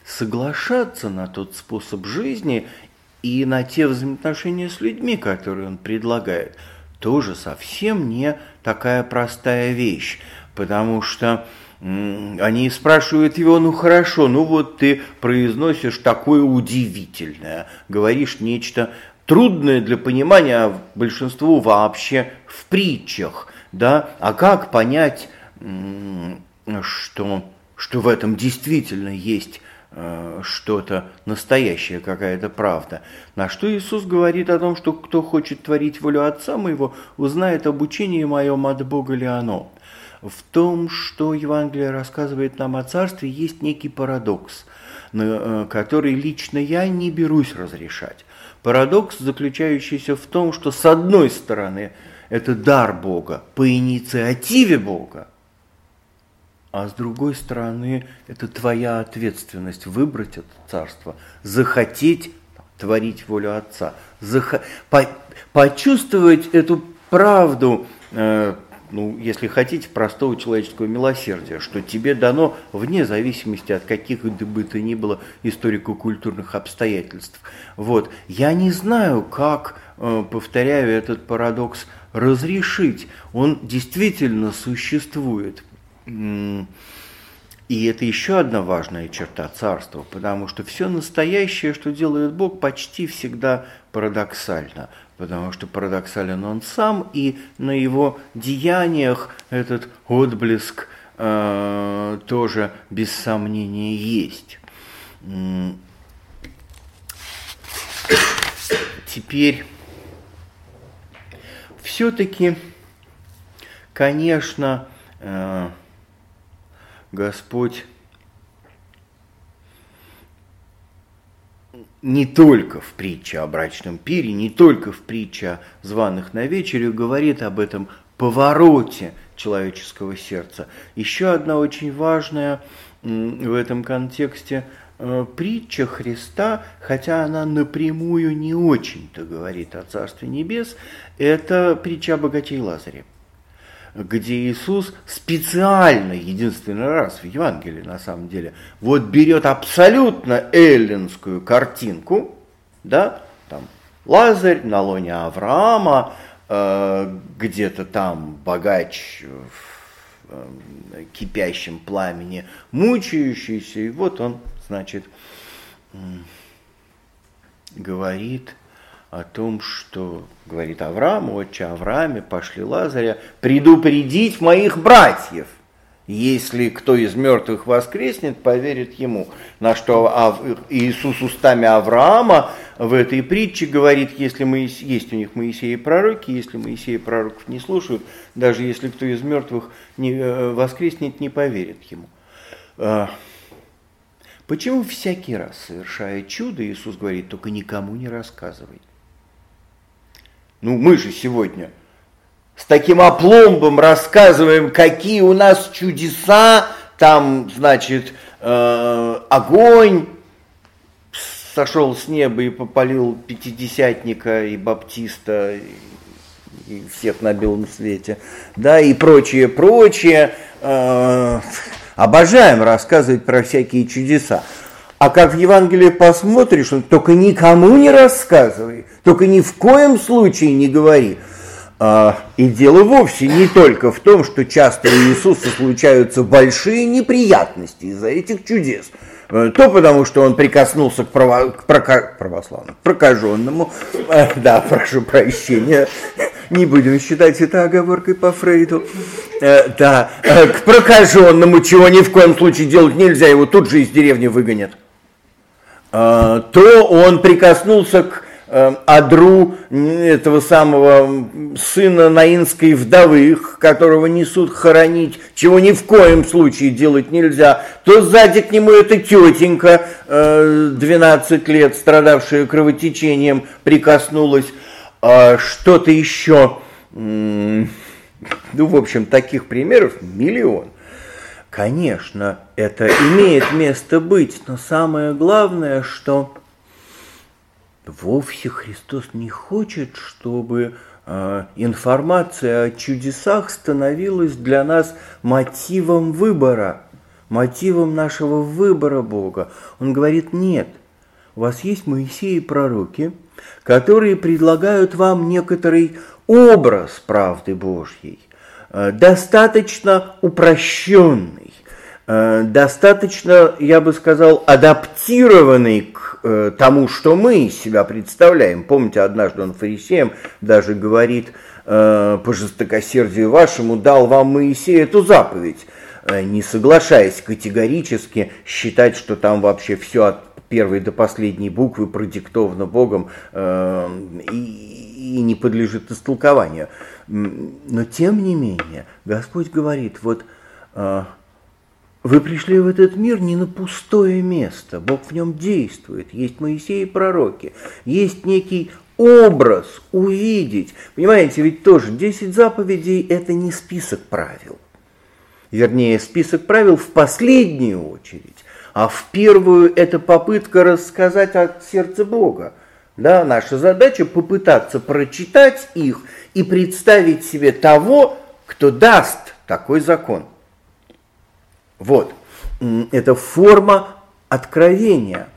соглашаться на тот способ жизни и на те взаимоотношения с людьми, которые он предлагает, тоже совсем не такая простая вещь, потому что они спрашивают его, ну хорошо, ну вот ты произносишь такое удивительное, говоришь нечто трудное для понимания а большинству вообще в притчах, да, а как понять, что, что в этом действительно есть Э, что-то настоящее, какая-то правда. На что Иисус говорит о том, что кто хочет творить волю Отца моего, узнает об учении моем от Бога ли оно. В том, что Евангелие рассказывает нам о Царстве, есть некий парадокс, э, который лично я не берусь разрешать. Парадокс, заключающийся в том, что с одной стороны это дар Бога по инициативе Бога, а с другой стороны, это твоя ответственность выбрать это царство, захотеть творить волю Отца, зах... по... почувствовать эту правду, э, ну, если хотите, простого человеческого милосердия, что тебе дано вне зависимости от каких бы то ни было историко-культурных обстоятельств. Вот. Я не знаю, как, э, повторяю, этот парадокс разрешить. Он действительно существует. И это еще одна важная черта царства, потому что все настоящее, что делает Бог, почти всегда парадоксально, потому что парадоксален Он сам, и на Его деяниях этот отблеск э, тоже без сомнения есть. Теперь все-таки, конечно, э, Господь не только в притче о брачном пире, не только в притче о званых на вечерю говорит об этом повороте человеческого сердца. Еще одна очень важная в этом контексте э, притча Христа, хотя она напрямую не очень-то говорит о Царстве Небес, это притча о богаче и Лазаре где Иисус специально, единственный раз в Евангелии на самом деле, вот берет абсолютно эллинскую картинку, да, там Лазарь на лоне Авраама, э, где-то там богач в э, кипящем пламени, мучающийся, и вот он, значит, говорит – о том, что, говорит Авраам, отче Аврааме, пошли Лазаря, предупредить моих братьев. Если кто из мертвых воскреснет, поверит ему. На что Иисус устами Авраама в этой притче говорит, если мы, есть у них Моисеи пророки, если Моисеи пророков не слушают, даже если кто из мертвых не, э, воскреснет, не поверит ему. А, Почему всякий раз, совершая чудо, Иисус говорит, только никому не рассказывай? Ну, мы же сегодня с таким опломбом рассказываем, какие у нас чудеса, там, значит, э, огонь сошел с неба и попалил пятидесятника и баптиста, и всех на белом свете, да, и прочее, прочее. Э, обожаем рассказывать про всякие чудеса. А как в Евангелии посмотришь, он только никому не рассказывай, только ни в коем случае не говори. А, и дело вовсе не только в том, что часто у Иисуса случаются большие неприятности из-за этих чудес. Э, то потому, что он прикоснулся к, право, к прока, православному, прокаженному, э, да, прошу прощения, не будем считать это оговоркой по Фрейду, э, да, к прокаженному, чего ни в коем случае делать нельзя, его тут же из деревни выгонят, то он прикоснулся к адру этого самого сына наинской вдовы, которого несут хоронить, чего ни в коем случае делать нельзя, то сзади к нему эта тетенька, 12 э, лет, страдавшая кровотечением, прикоснулась. А что-то еще, ну, в общем, таких примеров миллион. Конечно, это имеет место быть, но самое главное, что Вовсе Христос не хочет, чтобы э, информация о чудесах становилась для нас мотивом выбора, мотивом нашего выбора Бога. Он говорит, нет, у вас есть Моисей и пророки, которые предлагают вам некоторый образ правды Божьей, достаточно упрощенный, э, достаточно, я бы сказал, адаптированный к э, тому, что мы из себя представляем. Помните, однажды он фарисеям даже говорит, э, по жестокосердию вашему дал вам Моисей эту заповедь, э, не соглашаясь категорически считать, что там вообще все от первой до последней буквы продиктовано Богом э, и не подлежит истолкованию. Но тем не менее, Господь говорит, вот э, вы пришли в этот мир не на пустое место, Бог в нем действует, есть Моисей и пророки, есть некий образ увидеть. Понимаете, ведь тоже 10 заповедей – это не список правил. Вернее, список правил в последнюю очередь, а в первую – это попытка рассказать о сердце Бога. Да, наша задача попытаться прочитать их и представить себе того, кто даст такой закон – вот. Это форма откровения.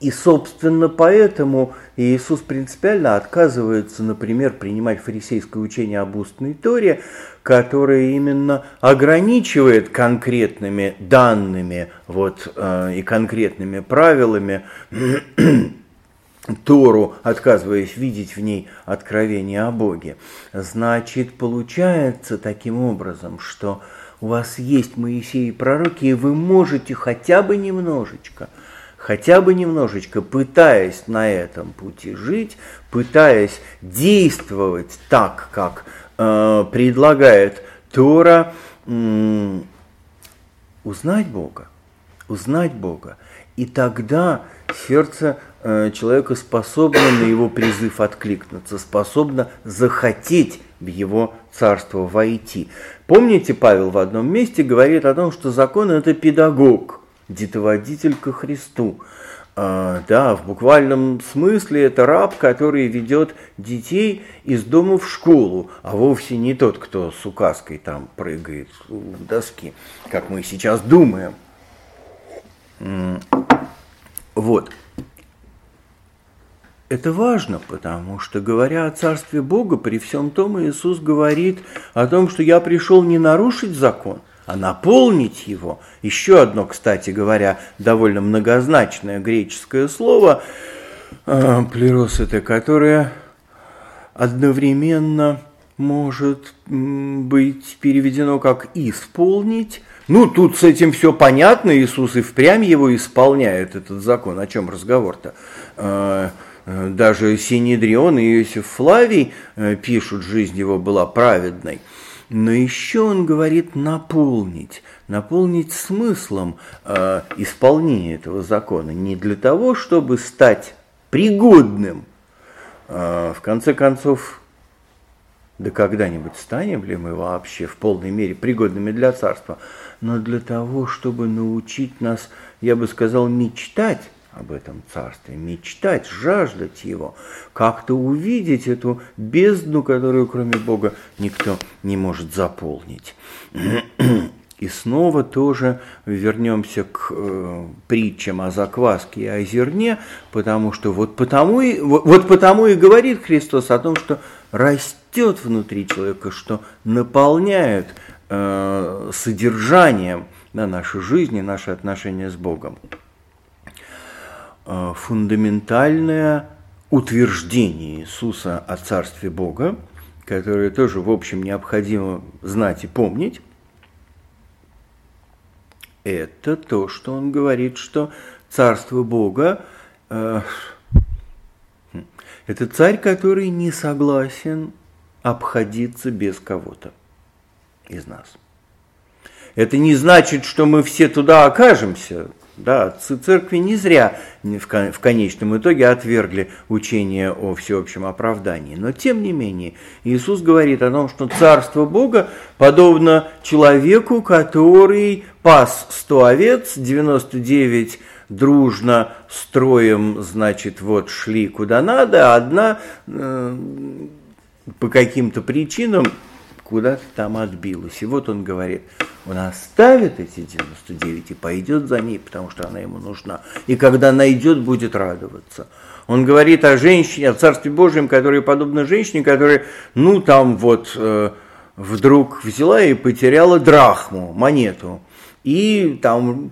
И, собственно, поэтому Иисус принципиально отказывается, например, принимать фарисейское учение об устной Торе, которое именно ограничивает конкретными данными вот, э, и конкретными правилами Тору, отказываясь видеть в ней откровение о Боге. Значит, получается таким образом, что у вас есть Моисей и пророки, и вы можете хотя бы немножечко, хотя бы немножечко, пытаясь на этом пути жить, пытаясь действовать так, как э, предлагает Тора, э, узнать Бога, узнать Бога. И тогда сердце человека способно на его призыв откликнуться, способно захотеть в его царство войти. Помните, Павел в одном месте говорит о том, что закон – это педагог, детоводитель ко Христу. А, да, в буквальном смысле это раб, который ведет детей из дома в школу, а вовсе не тот, кто с указкой там прыгает в доски, как мы сейчас думаем. Вот. Это важно, потому что, говоря о Царстве Бога, при всем том Иисус говорит о том, что я пришел не нарушить закон, а наполнить его. Еще одно, кстати говоря, довольно многозначное греческое слово э, плеросэто, которое одновременно может быть переведено как «исполнить», ну, тут с этим все понятно, Иисус и впрямь его исполняет, этот закон. О чем разговор-то? Э, даже Синедрион и Иосиф Флавий э, пишут, жизнь его была праведной. Но еще он говорит наполнить, наполнить смыслом э, исполнения этого закона. Не для того, чтобы стать пригодным. Э, в конце концов, да когда-нибудь станем ли мы вообще в полной мере пригодными для царства, но для того, чтобы научить нас, я бы сказал, мечтать об этом царстве, мечтать, жаждать его, как-то увидеть эту бездну, которую кроме Бога никто не может заполнить. И снова тоже вернемся к э, притчам о закваске и о зерне, потому что вот потому, и, вот, вот потому и говорит Христос о том, что растет внутри человека, что наполняет э, содержанием да, нашей жизни, наши отношения с Богом. Э, фундаментальное утверждение Иисуса о Царстве Бога, которое тоже, в общем, необходимо знать и помнить, это то, что он говорит, что Царство Бога э, это царь, который не согласен обходиться без кого-то из нас. Это не значит, что мы все туда окажемся. Да, церкви не зря в конечном итоге отвергли учение о всеобщем оправдании. Но тем не менее, Иисус говорит о том, что Царство Бога подобно человеку, который пас 100 овец, 99 дружно строем, значит, вот шли куда надо, а одна э, по каким-то причинам куда-то там отбилась. И вот он говорит, он оставит эти 99 и пойдет за ней, потому что она ему нужна. И когда найдет, будет радоваться. Он говорит о женщине, о Царстве Божьем, которая подобна женщине, которая, ну, там вот э, вдруг взяла и потеряла драхму, монету и там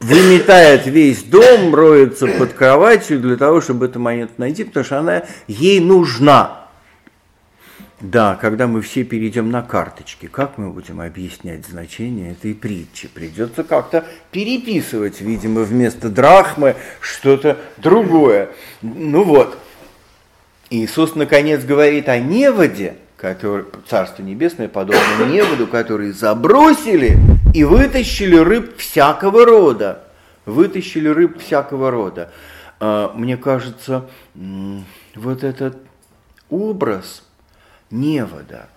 выметает весь дом, роется под кроватью для того, чтобы эту монету найти, потому что она ей нужна. Да, когда мы все перейдем на карточки, как мы будем объяснять значение этой притчи? Придется как-то переписывать, видимо, вместо драхмы что-то другое. Ну вот, Иисус наконец говорит о неводе, который, Царство Небесное подобно неводу, которые забросили и вытащили рыб всякого рода. Вытащили рыб всякого рода. А, мне кажется, вот этот образ невода,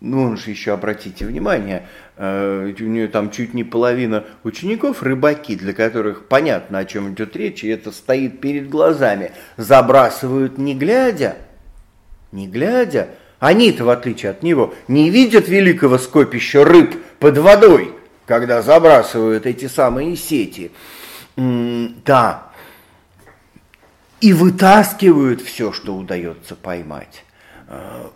ну, он же еще, обратите внимание, э, у нее там чуть не половина учеников рыбаки, для которых понятно, о чем идет речь, и это стоит перед глазами, забрасывают не глядя – не глядя, они-то, в отличие от него, не видят великого скопища рыб под водой, когда забрасывают эти самые сети. Да, и вытаскивают все, что удается поймать. А,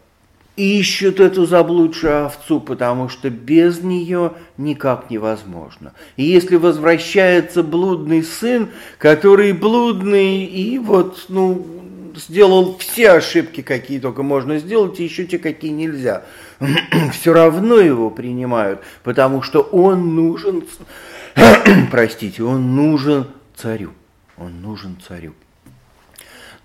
ищут эту заблудшую овцу, потому что без нее никак невозможно. И если возвращается блудный сын, который блудный и вот, ну, сделал все ошибки, какие только можно сделать, и еще те, какие нельзя. (clears throat) Все равно его принимают, потому что он нужен, (clears throat) простите, он нужен царю. Он нужен царю.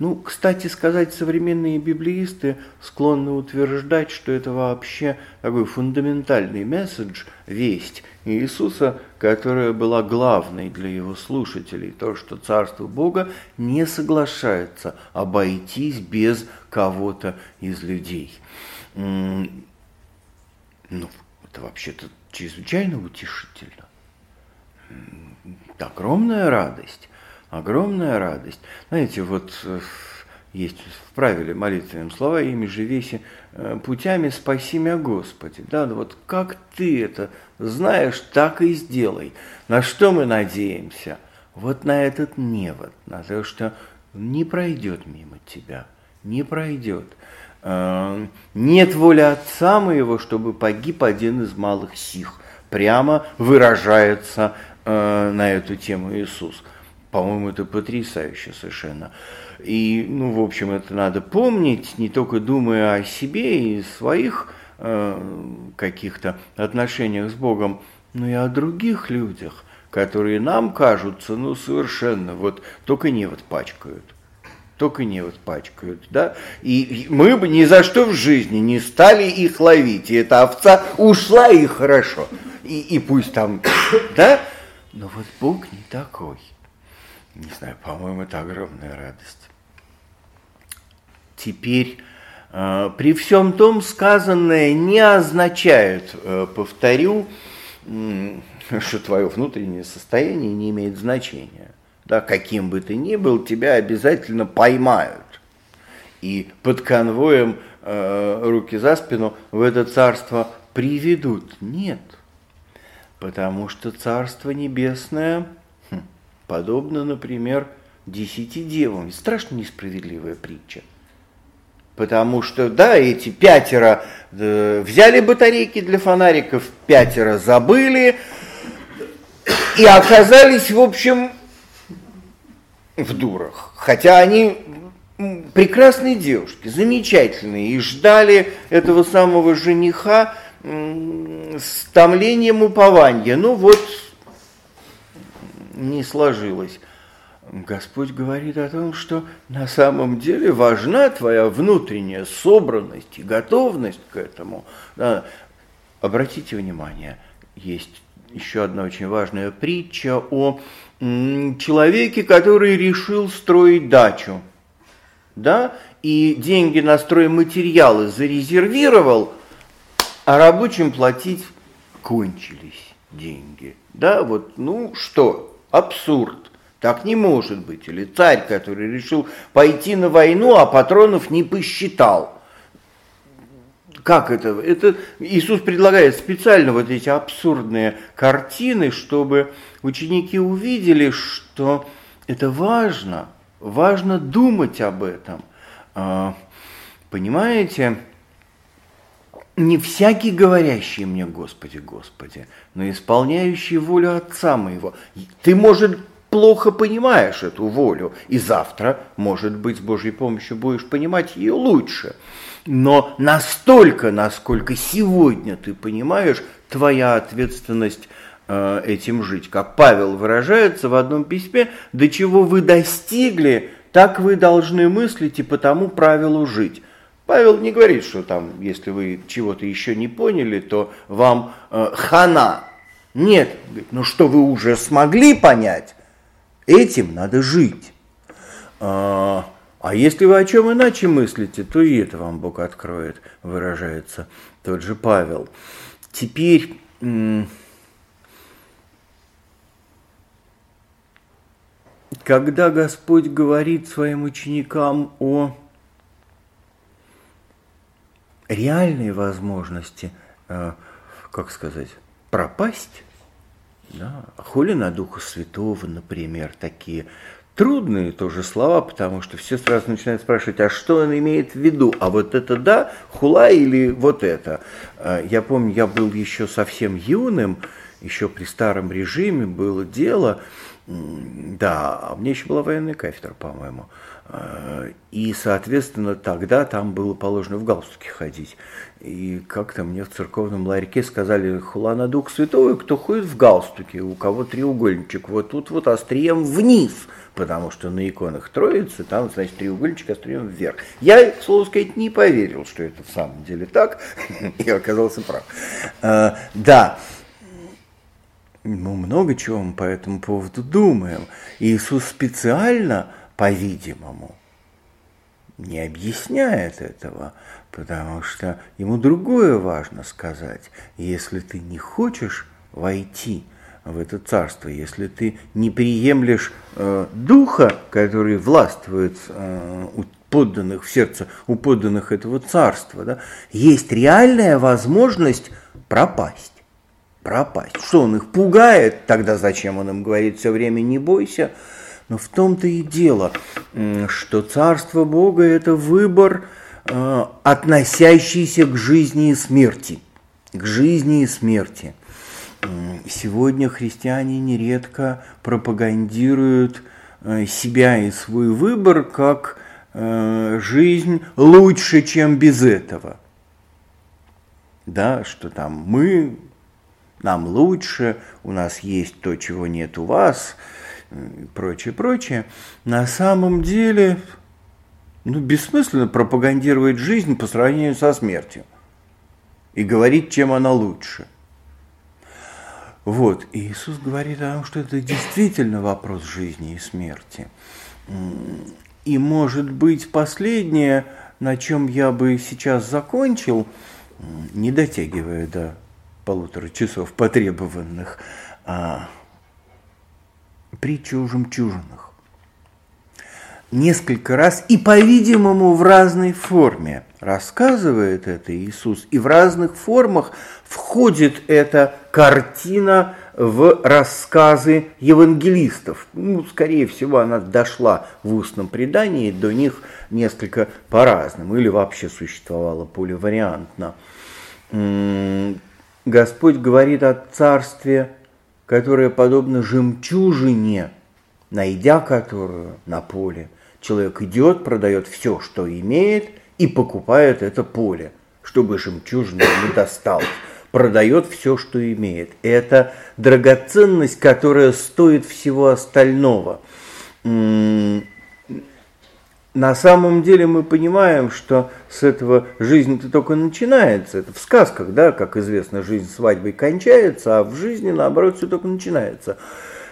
Ну, кстати сказать, современные библеисты склонны утверждать, что это вообще такой фундаментальный месседж, весть Иисуса, которая была главной для его слушателей, то, что Царство Бога не соглашается обойтись без кого-то из людей. Ну, это вообще-то чрезвычайно утешительно. Огромная радость огромная радость. Знаете, вот э, есть в правиле молитвенным слова «Ими же веси э, путями спаси меня Господи». Да, ну вот как ты это знаешь, так и сделай. На что мы надеемся? Вот на этот невод, на то, что не пройдет мимо тебя, не пройдет. Э, нет воли Отца моего, чтобы погиб один из малых сих. Прямо выражается на эту тему Иисус. По-моему, это потрясающе совершенно. И, ну, в общем, это надо помнить, не только думая о себе и своих э, каких-то отношениях с Богом, но и о других людях, которые нам кажутся, ну, совершенно, вот, только не вот пачкают. только не вот пачкают, да, и мы бы ни за что в жизни не стали их ловить, и эта овца ушла и хорошо, и, и пусть там, (coughs) да, но вот Бог не такой. Не знаю, по-моему, это огромная радость. Теперь э, при всем том сказанное не означает, э, повторю, (laughs) что твое внутреннее состояние не имеет значения. Да, каким бы ты ни был, тебя обязательно поймают. И под конвоем э, руки за спину в это царство приведут. Нет. Потому что Царство Небесное подобно, например, десяти девам. Страшно несправедливая притча. Потому что, да, эти пятеро э, взяли батарейки для фонариков, пятеро забыли и оказались, в общем, в дурах. Хотя они прекрасные девушки, замечательные, и ждали этого самого жениха с томлением упования. Ну вот, не сложилось. Господь говорит о том, что на самом деле важна твоя внутренняя собранность и готовность к этому. Да. Обратите внимание, есть еще одна очень важная притча о человеке, который решил строить дачу. Да? И деньги на стройматериалы зарезервировал, а рабочим платить кончились деньги. Да, вот, ну что, абсурд. Так не может быть. Или царь, который решил пойти на войну, а патронов не посчитал. Как это? Это Иисус предлагает специально вот эти абсурдные картины, чтобы ученики увидели, что это важно, важно думать об этом. А, понимаете, не всякий говорящий мне Господи, Господи, но исполняющий волю Отца моего. Ты, может, плохо понимаешь эту волю, и завтра, может быть, с Божьей помощью будешь понимать ее лучше. Но настолько, насколько сегодня ты понимаешь, твоя ответственность э, этим жить. Как Павел выражается в одном письме, до чего вы достигли, так вы должны мыслить и по тому правилу жить. Павел не говорит, что там, если вы чего-то еще не поняли, то вам э, хана. Нет, ну что вы уже смогли понять, Этим надо жить. А, а если вы о чем иначе мыслите, то и это вам Бог откроет, выражается тот же Павел. Теперь когда Господь говорит своим ученикам о реальной возможности, э, как сказать, пропасть, да? Хули на Духа Святого, например, такие трудные тоже слова, потому что все сразу начинают спрашивать, а что он имеет в виду? А вот это да, хула или вот это? А, я помню, я был еще совсем юным, еще при старом режиме было дело, да, а мне еще была военная кафедра, по-моему. А, и, соответственно, тогда там было положено в галстуке ходить. И как-то мне в церковном ларьке сказали, хула на дух святого, кто ходит в галстуке, у кого треугольничек, вот тут вот острием вниз, потому что на иконах Троицы там, значит, треугольничек острием вверх. Я, к сказать, не поверил, что это в самом деле так, (laughs) и оказался прав. А, да, мы много чего по этому поводу думаем. Иисус специально, по-видимому, не объясняет этого, потому что ему другое важно сказать. Если ты не хочешь войти в это царство, если ты не приемлешь э, духа, который властвует э, у подданных в сердце, у подданных этого царства, да, есть реальная возможность пропасть. Пропасть. Что он их пугает? Тогда зачем он им говорит все время «не бойся»? Но в том-то и дело, что Царство Бога – это выбор – Э, относящийся к жизни и смерти. К жизни и смерти. Сегодня христиане нередко пропагандируют э, себя и свой выбор как э, жизнь лучше, чем без этого. Да, что там мы, нам лучше, у нас есть то, чего нет у вас, прочее, прочее. На самом деле Ну, бессмысленно пропагандировать жизнь по сравнению со смертью и говорить, чем она лучше. Вот, и Иисус говорит о том, что это действительно вопрос жизни и смерти. И, может быть, последнее, на чем я бы сейчас закончил, не дотягивая до полутора часов потребованных, а притча о жемчужинах несколько раз и, по-видимому, в разной форме рассказывает это Иисус, и в разных формах входит эта картина в рассказы евангелистов. Ну, скорее всего, она дошла в устном предании до них несколько по-разному, или вообще существовала поливариантно. Господь говорит о царстве, которое подобно жемчужине, найдя которую на поле – Человек идет, продает все, что имеет, и покупает это поле, чтобы жемчужина не досталось. Продает все, что имеет. Это драгоценность, которая стоит всего остального. На самом деле мы понимаем, что с этого жизнь-то только начинается. Это в сказках, да, как известно, жизнь свадьбой кончается, а в жизни, наоборот, все только начинается.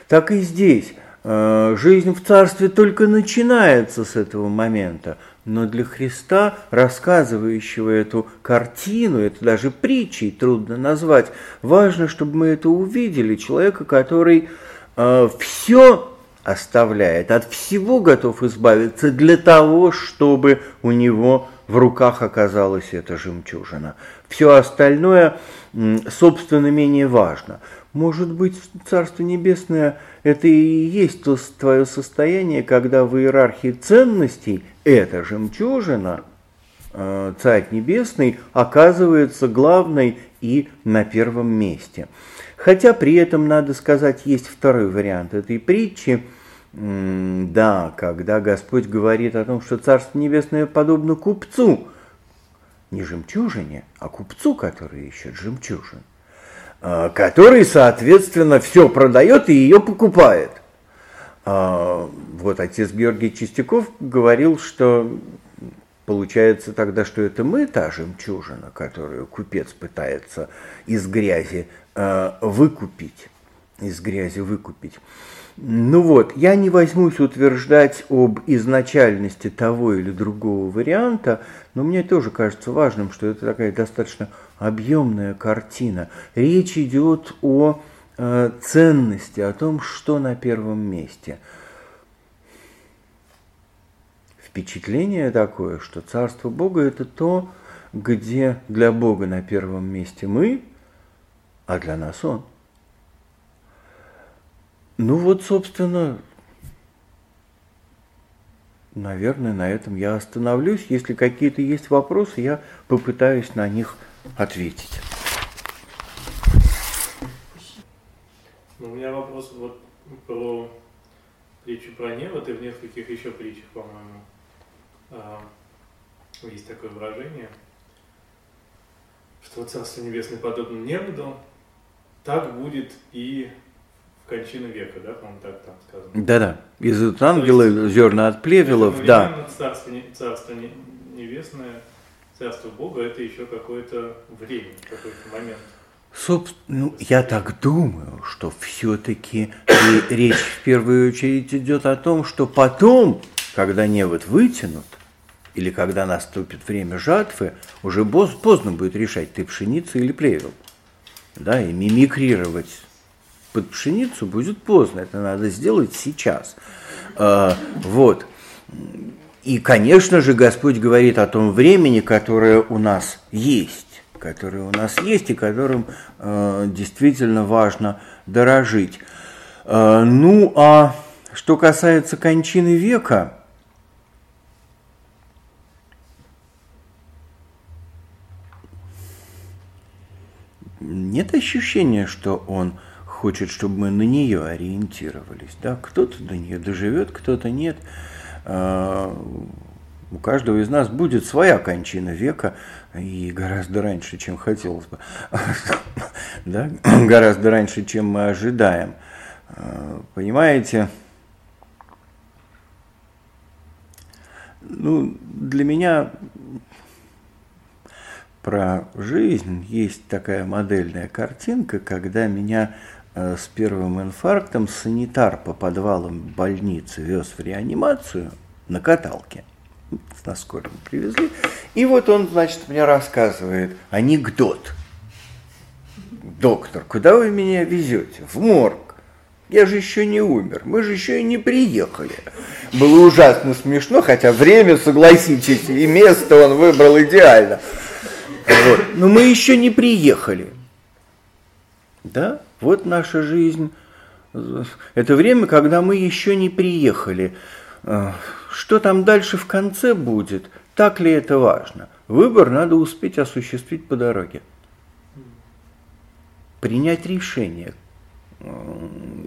Так и здесь. Э, жизнь в царстве только начинается с этого момента. Но для Христа, рассказывающего эту картину, это даже притчей трудно назвать, важно, чтобы мы это увидели. Человека, который э, все оставляет, от всего готов избавиться для того, чтобы у него в руках оказалась эта жемчужина. Все остальное, собственно, менее важно. Может быть, Царство Небесное – это и есть то твое состояние, когда в иерархии ценностей эта жемчужина, э, Царь Небесный, оказывается главной и на первом месте. Хотя при этом, надо сказать, есть второй вариант этой притчи, да, когда Господь говорит о том, что Царство Небесное подобно купцу, не жемчужине, а купцу, который ищет жемчужин. А, который, соответственно, все продает и ее покупает. А, вот отец Георгий Чистяков говорил, что получается тогда, что это мы та жемчужина, которую купец пытается из грязи а, выкупить, из грязи выкупить. Ну вот, я не возьмусь утверждать об изначальности того или другого варианта, но мне тоже кажется важным, что это такая достаточно объемная картина. Речь идет о э, ценности, о том, что на первом месте. Впечатление такое, что Царство Бога – это то, где для Бога на первом месте мы, а для нас Он. Ну вот, собственно, наверное, на этом я остановлюсь. Если какие-то есть вопросы, я попытаюсь на них ответить. Ну, у меня вопрос вот про притчу про небо, ты в нескольких еще притчах, по-моему, а, есть такое выражение, что Царство Небесное подобно небу, так будет и в кончину века, да, по-моему, так там сказано. Да-да, из ангела зерна от плевелов, да. Царство, царство Небесное Царство Бога это еще какое-то время, какой-то момент. Собственно, ну, я так думаю, что все-таки речь в первую очередь идет о том, что потом, когда невод вытянут, или когда наступит время жатвы, уже поздно будет решать, ты пшеница или плевел. Да, и мимикрировать под пшеницу будет поздно, это надо сделать сейчас. А, вот. И, конечно же, Господь говорит о том времени, которое у нас есть, которое у нас есть и которым э, действительно важно дорожить. Э, ну, а что касается кончины века, нет ощущения, что он хочет, чтобы мы на нее ориентировались. Да? Кто-то до нее доживет, кто-то нет. А, у каждого из нас будет своя кончина века, и гораздо раньше, чем хотелось бы, (laughs) да? (coughs) гораздо раньше, чем мы ожидаем. А, понимаете? Ну, для меня про жизнь есть такая модельная картинка, когда меня с первым инфарктом санитар по подвалам больницы вез в реанимацию на каталке. На скором привезли. И вот он, значит, мне рассказывает анекдот. Доктор, куда вы меня везете? В морг. Я же еще не умер, мы же еще и не приехали. Было ужасно смешно, хотя время, согласитесь, и место он выбрал идеально. Вот. Но мы еще не приехали. Да, вот наша жизнь. Это время, когда мы еще не приехали. А, что там дальше в конце будет, так ли это важно? Выбор надо успеть осуществить по дороге. Принять решение,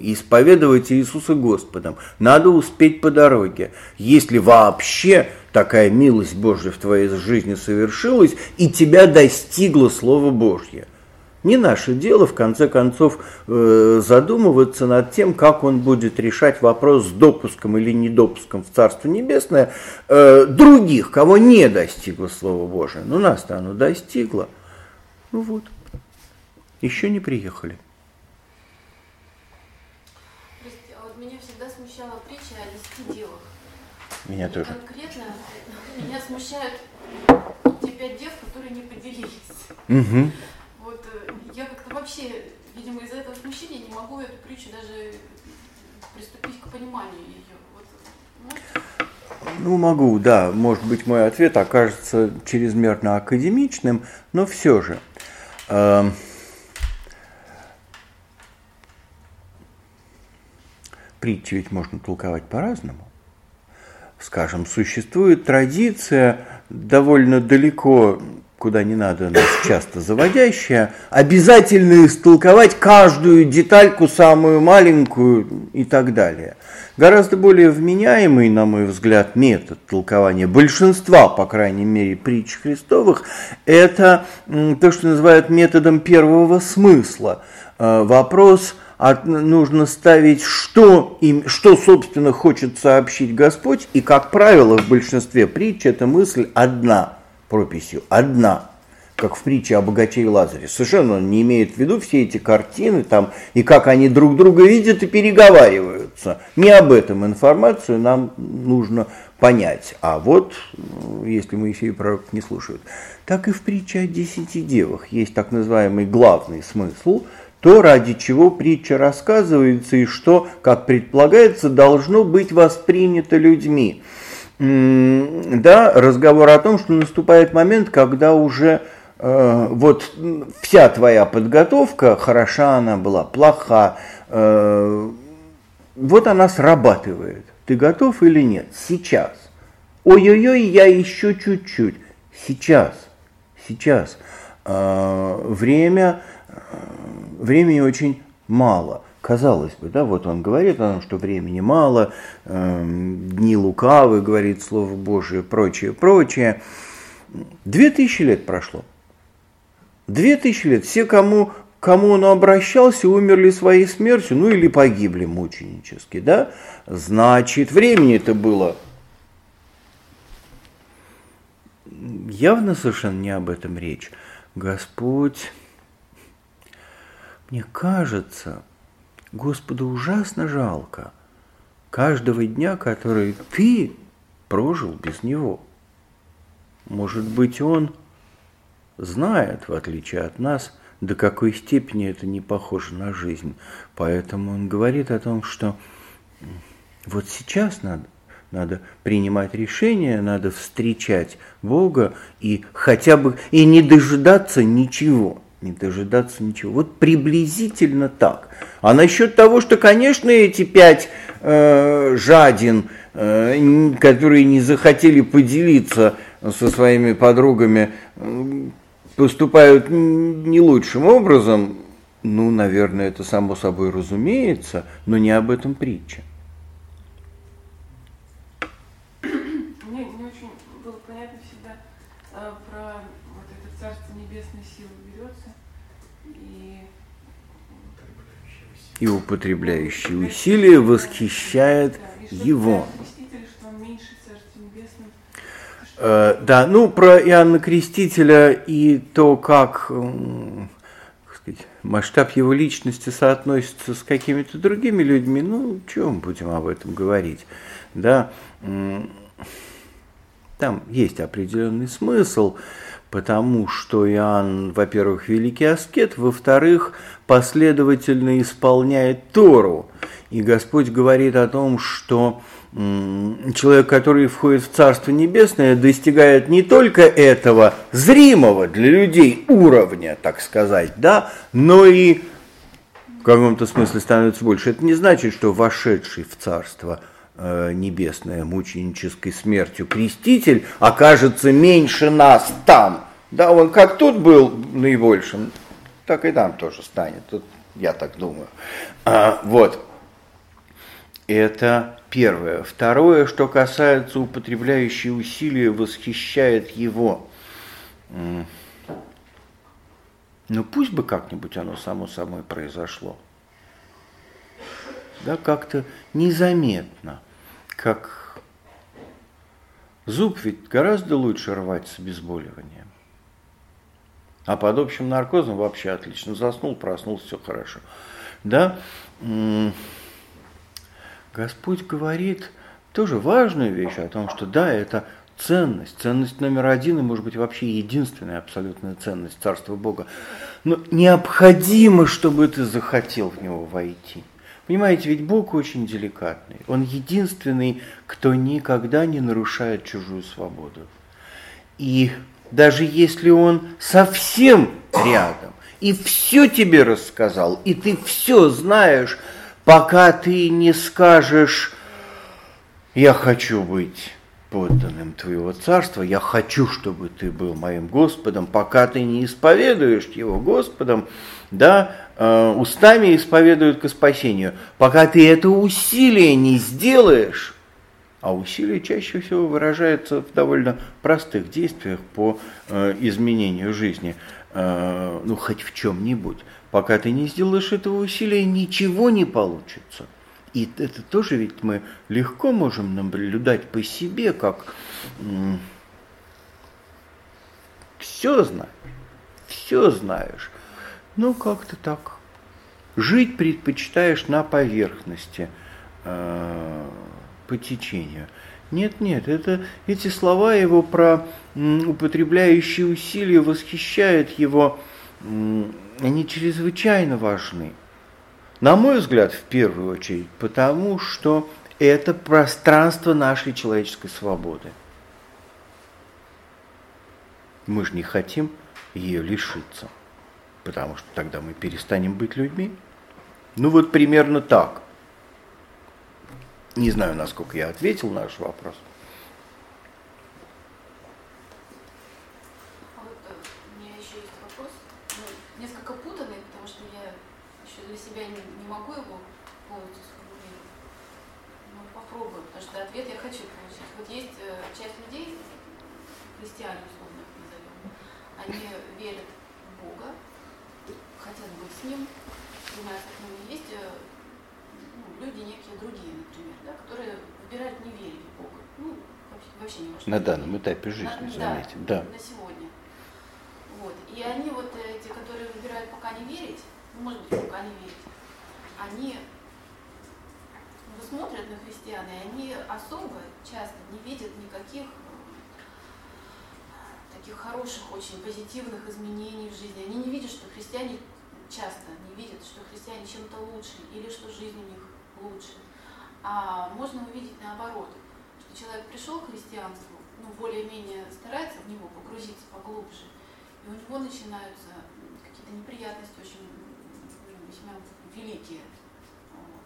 исповедовать Иисуса Господом. Надо успеть по дороге. Если вообще такая милость Божья в твоей жизни совершилась, и тебя достигло Слово Божье. Не наше дело, в конце концов, э, задумываться над тем, как он будет решать вопрос с допуском или недопуском в Царство Небесное э, других, кого не достигло Слово Божие. Но нас-то оно достигло. Ну вот, еще не приехали. Меня тоже. Конкретно меня смущают те пять дев, которые не поделились. Угу. Вот э, я как-то вообще, видимо, из-за этого смущения не могу эту притчу даже приступить к пониманию ее. Вот, ну, могу, да. Может быть, мой ответ окажется чрезмерно академичным, но все же. Э, притчи ведь можно толковать по-разному скажем, существует традиция довольно далеко, куда не надо нас часто заводящая, обязательно истолковать каждую детальку, самую маленькую и так далее. Гораздо более вменяемый, на мой взгляд, метод толкования большинства, по крайней мере, притч Христовых, это то, что называют методом первого смысла. Э, вопрос – а нужно ставить, что, им, что, собственно, хочет сообщить Господь. И, как правило, в большинстве притч эта мысль одна, прописью, одна как в притче о богаче и Лазаре. Совершенно он не имеет в виду все эти картины там, и как они друг друга видят и переговариваются. Не об этом информацию нам нужно понять. А вот, если Моисей пророк не слушают. Так и в притче о десяти девах есть так называемый главный смысл – то, ради чего притча рассказывается и что, как предполагается, должно быть воспринято людьми. Да, разговор о том, что наступает момент, когда уже э, вот вся твоя подготовка, хороша она была, плоха, э, вот она срабатывает. Ты готов или нет? Сейчас. Ой-ой-ой, я еще чуть-чуть. Сейчас. Сейчас. Э, время времени очень мало. Казалось бы, да, вот он говорит о том, что времени мало, э, дни лукавы, говорит Слово Божие, прочее, прочее. Две тысячи лет прошло. Две тысячи лет. Все, кому, кому он обращался, умерли своей смертью, ну или погибли мученически, да? Значит, времени это было явно совершенно не об этом речь. Господь мне кажется, Господу ужасно жалко каждого дня, который ты прожил без Него. Может быть, Он знает, в отличие от нас, до какой степени это не похоже на жизнь. Поэтому Он говорит о том, что вот сейчас надо, надо принимать решения, надо встречать Бога и хотя бы и не дожидаться ничего не дожидаться ничего. Вот приблизительно так. А насчет того, что, конечно, эти пять э, жадин, э, которые не захотели поделиться со своими подругами, э, поступают не лучшим образом, ну, наверное, это само собой разумеется, но не об этом притча. И употребляющий усилия восхищает его. Э, да, ну про Иоанна Крестителя и то, как, как сказать, масштаб его личности соотносится с какими-то другими людьми, ну, чем будем об этом говорить, да, там есть определенный смысл, потому что Иоанн, во-первых, великий аскет, во-вторых, последовательно исполняет Тору. И Господь говорит о том, что человек, который входит в Царство Небесное, достигает не только этого зримого для людей уровня, так сказать, да, но и в каком-то смысле становится больше. Это не значит, что вошедший в Царство э, Небесное мученической смертью креститель окажется меньше нас там. Да, он как тут был наибольшим, так и там тоже станет. Тут я так думаю. А, вот. Это первое. Второе, что касается употребляющей усилия, восхищает его. Ну пусть бы как-нибудь оно само собой произошло. Да, как-то незаметно, как зуб ведь гораздо лучше рвать с обезболиванием. А под общим наркозом вообще отлично. Заснул, проснулся, все хорошо. Да? Господь говорит тоже важную вещь о том, что да, это ценность, ценность номер один и, может быть, вообще единственная абсолютная ценность Царства Бога. Но необходимо, чтобы ты захотел в него войти. Понимаете, ведь Бог очень деликатный. Он единственный, кто никогда не нарушает чужую свободу. И даже если он совсем рядом и все тебе рассказал, и ты все знаешь, пока ты не скажешь, я хочу быть подданным Твоего Царства, я хочу, чтобы Ты был моим Господом, пока ты не исповедуешь Его Господом, да, э, устами исповедуют к спасению, пока ты это усилие не сделаешь, а усилие чаще всего выражается в довольно простых действиях по э, изменению жизни, э, ну, хоть в чем-нибудь. Пока ты не сделаешь этого усилия, ничего не получится. И это тоже ведь мы легко можем наблюдать по себе, как все знаешь, все знаешь. Ну, как-то так. Жить предпочитаешь на поверхности, э, по течению. Нет, нет, это, эти слова его про употребляющие усилия восхищают его они чрезвычайно важны. На мой взгляд, в первую очередь, потому что это пространство нашей человеческой свободы. Мы же не хотим ее лишиться, потому что тогда мы перестанем быть людьми. Ну вот примерно так. Не знаю, насколько я ответил на ваш вопрос. На данном этапе жизни, на, заметим. Да, да, на сегодня. Вот. И они вот эти, которые выбирают пока не верить, ну, может быть, пока не верить, они ну, смотрят на христиан, и они особо часто не видят никаких таких хороших, очень позитивных изменений в жизни. Они не видят, что христиане часто не видят, что христиане чем-то лучше или что жизнь у них лучше. А можно увидеть наоборот – человек пришел к христианству, ну, более-менее старается в него погрузиться поглубже, и у него начинаются какие-то неприятности очень ну, весьма великие. Вот.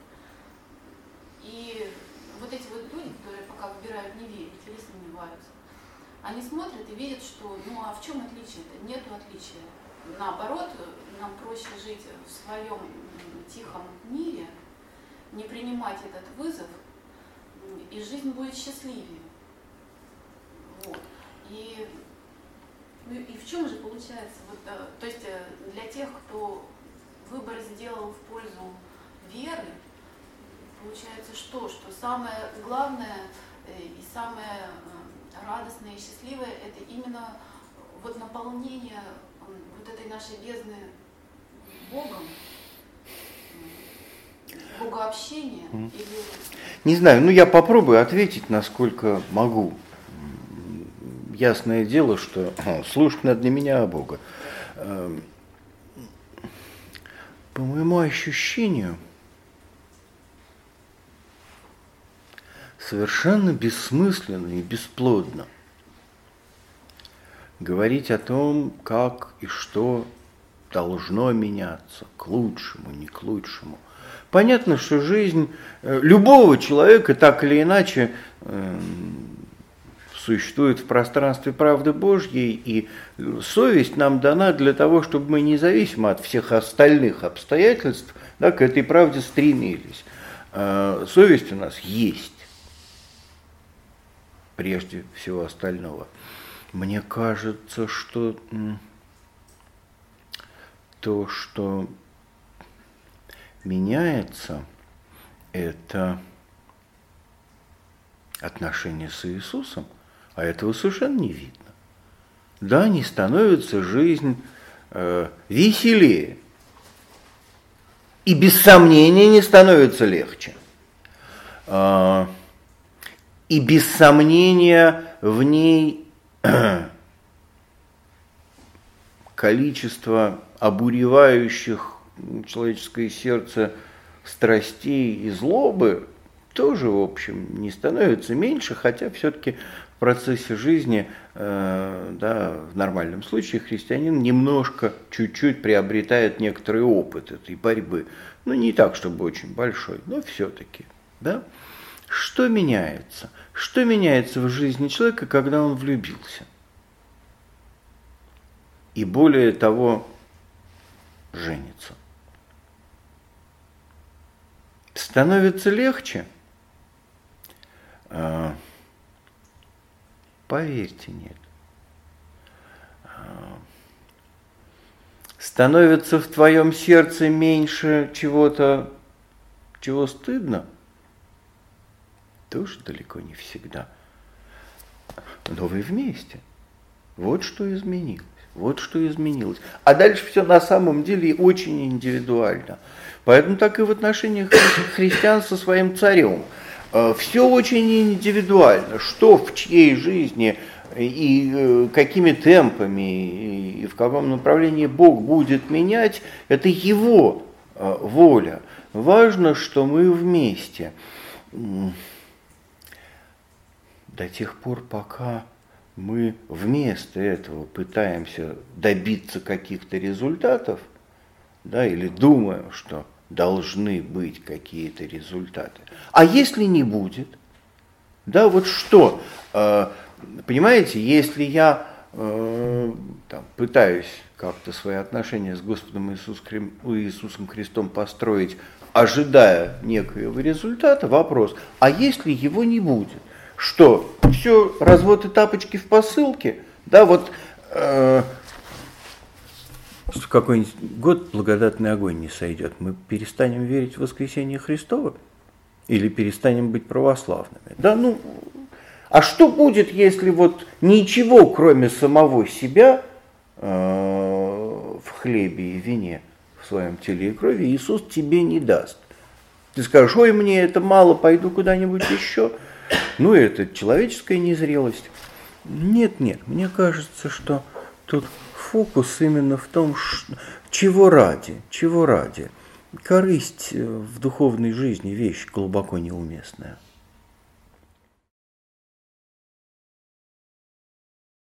И вот эти вот люди, которые пока выбирают не верить или сомневаются, они смотрят и видят, что ну а в чем отличие-то? Нету отличия. Наоборот, нам проще жить в своем тихом мире, не принимать этот вызов – и жизнь будет счастливее. Вот. И, ну, и в чем же получается, вот, э, то есть э, для тех, кто выбор сделал в пользу веры, получается что? Что самое главное э, и самое радостное и счастливое, это именно вот наполнение вот этой нашей бездны Богом, богообщение mm. или... Не знаю, ну я попробую ответить, насколько могу. Ясное дело, что слушать надо не меня, а Бога. Эм, по моему ощущению, совершенно бессмысленно и бесплодно говорить о том, как и что должно меняться к лучшему, не к лучшему. Понятно, что жизнь э, любого человека так или иначе эм, существует в пространстве правды Божьей, и совесть нам дана для того, чтобы мы независимо от всех остальных обстоятельств да, к этой правде стремились. А совесть у нас есть, прежде всего остального. Мне кажется, что то, что меняется, это отношение с Иисусом, а этого совершенно не видно. Да, не становится жизнь э, веселее. И без сомнения не становится легче. Э, и без сомнения в ней (clears throat) количество обуревающих человеческое сердце страстей и злобы тоже, в общем, не становится меньше, хотя все-таки в процессе жизни, э, да, в нормальном случае христианин немножко, чуть-чуть приобретает некоторый опыт этой борьбы. Ну, не так, чтобы очень большой, но все-таки. Да? Что меняется? Что меняется в жизни человека, когда он влюбился? И более того, женится. Становится легче? Поверьте, нет. Становится в твоем сердце меньше чего-то, чего стыдно? Тоже далеко не всегда. Но вы вместе. Вот что изменилось. Вот что изменилось. А дальше все на самом деле очень индивидуально. Поэтому так и в отношениях христиан со своим царем – Все очень индивидуально, что в чьей жизни и э, какими темпами и в каком направлении Бог будет менять, это Его э, воля. Важно, что мы вместе. До тех пор, пока мы вместо этого пытаемся добиться каких-то результатов, да, или думаем, что должны быть какие-то результаты. А если не будет, да, вот что, э, понимаете, если я э, там, пытаюсь как-то свои отношения с Господом Иисусом Христом построить, ожидая некоего результата, вопрос, а если его не будет? Что, все, развод и тапочки в посылке? Да, вот э, в какой-нибудь год благодатный огонь не сойдет, мы перестанем верить в воскресение Христово или перестанем быть православными. Да, ну, а что будет, если вот ничего, кроме самого себя, э, в хлебе и вине, в своем теле и крови, Иисус тебе не даст? Ты скажешь, ой, мне это мало, пойду куда-нибудь еще. Ну, это человеческая незрелость. Нет, нет, мне кажется, что тут фокус именно в том, чего ради, чего ради. Корысть в духовной жизни вещь глубоко неуместная.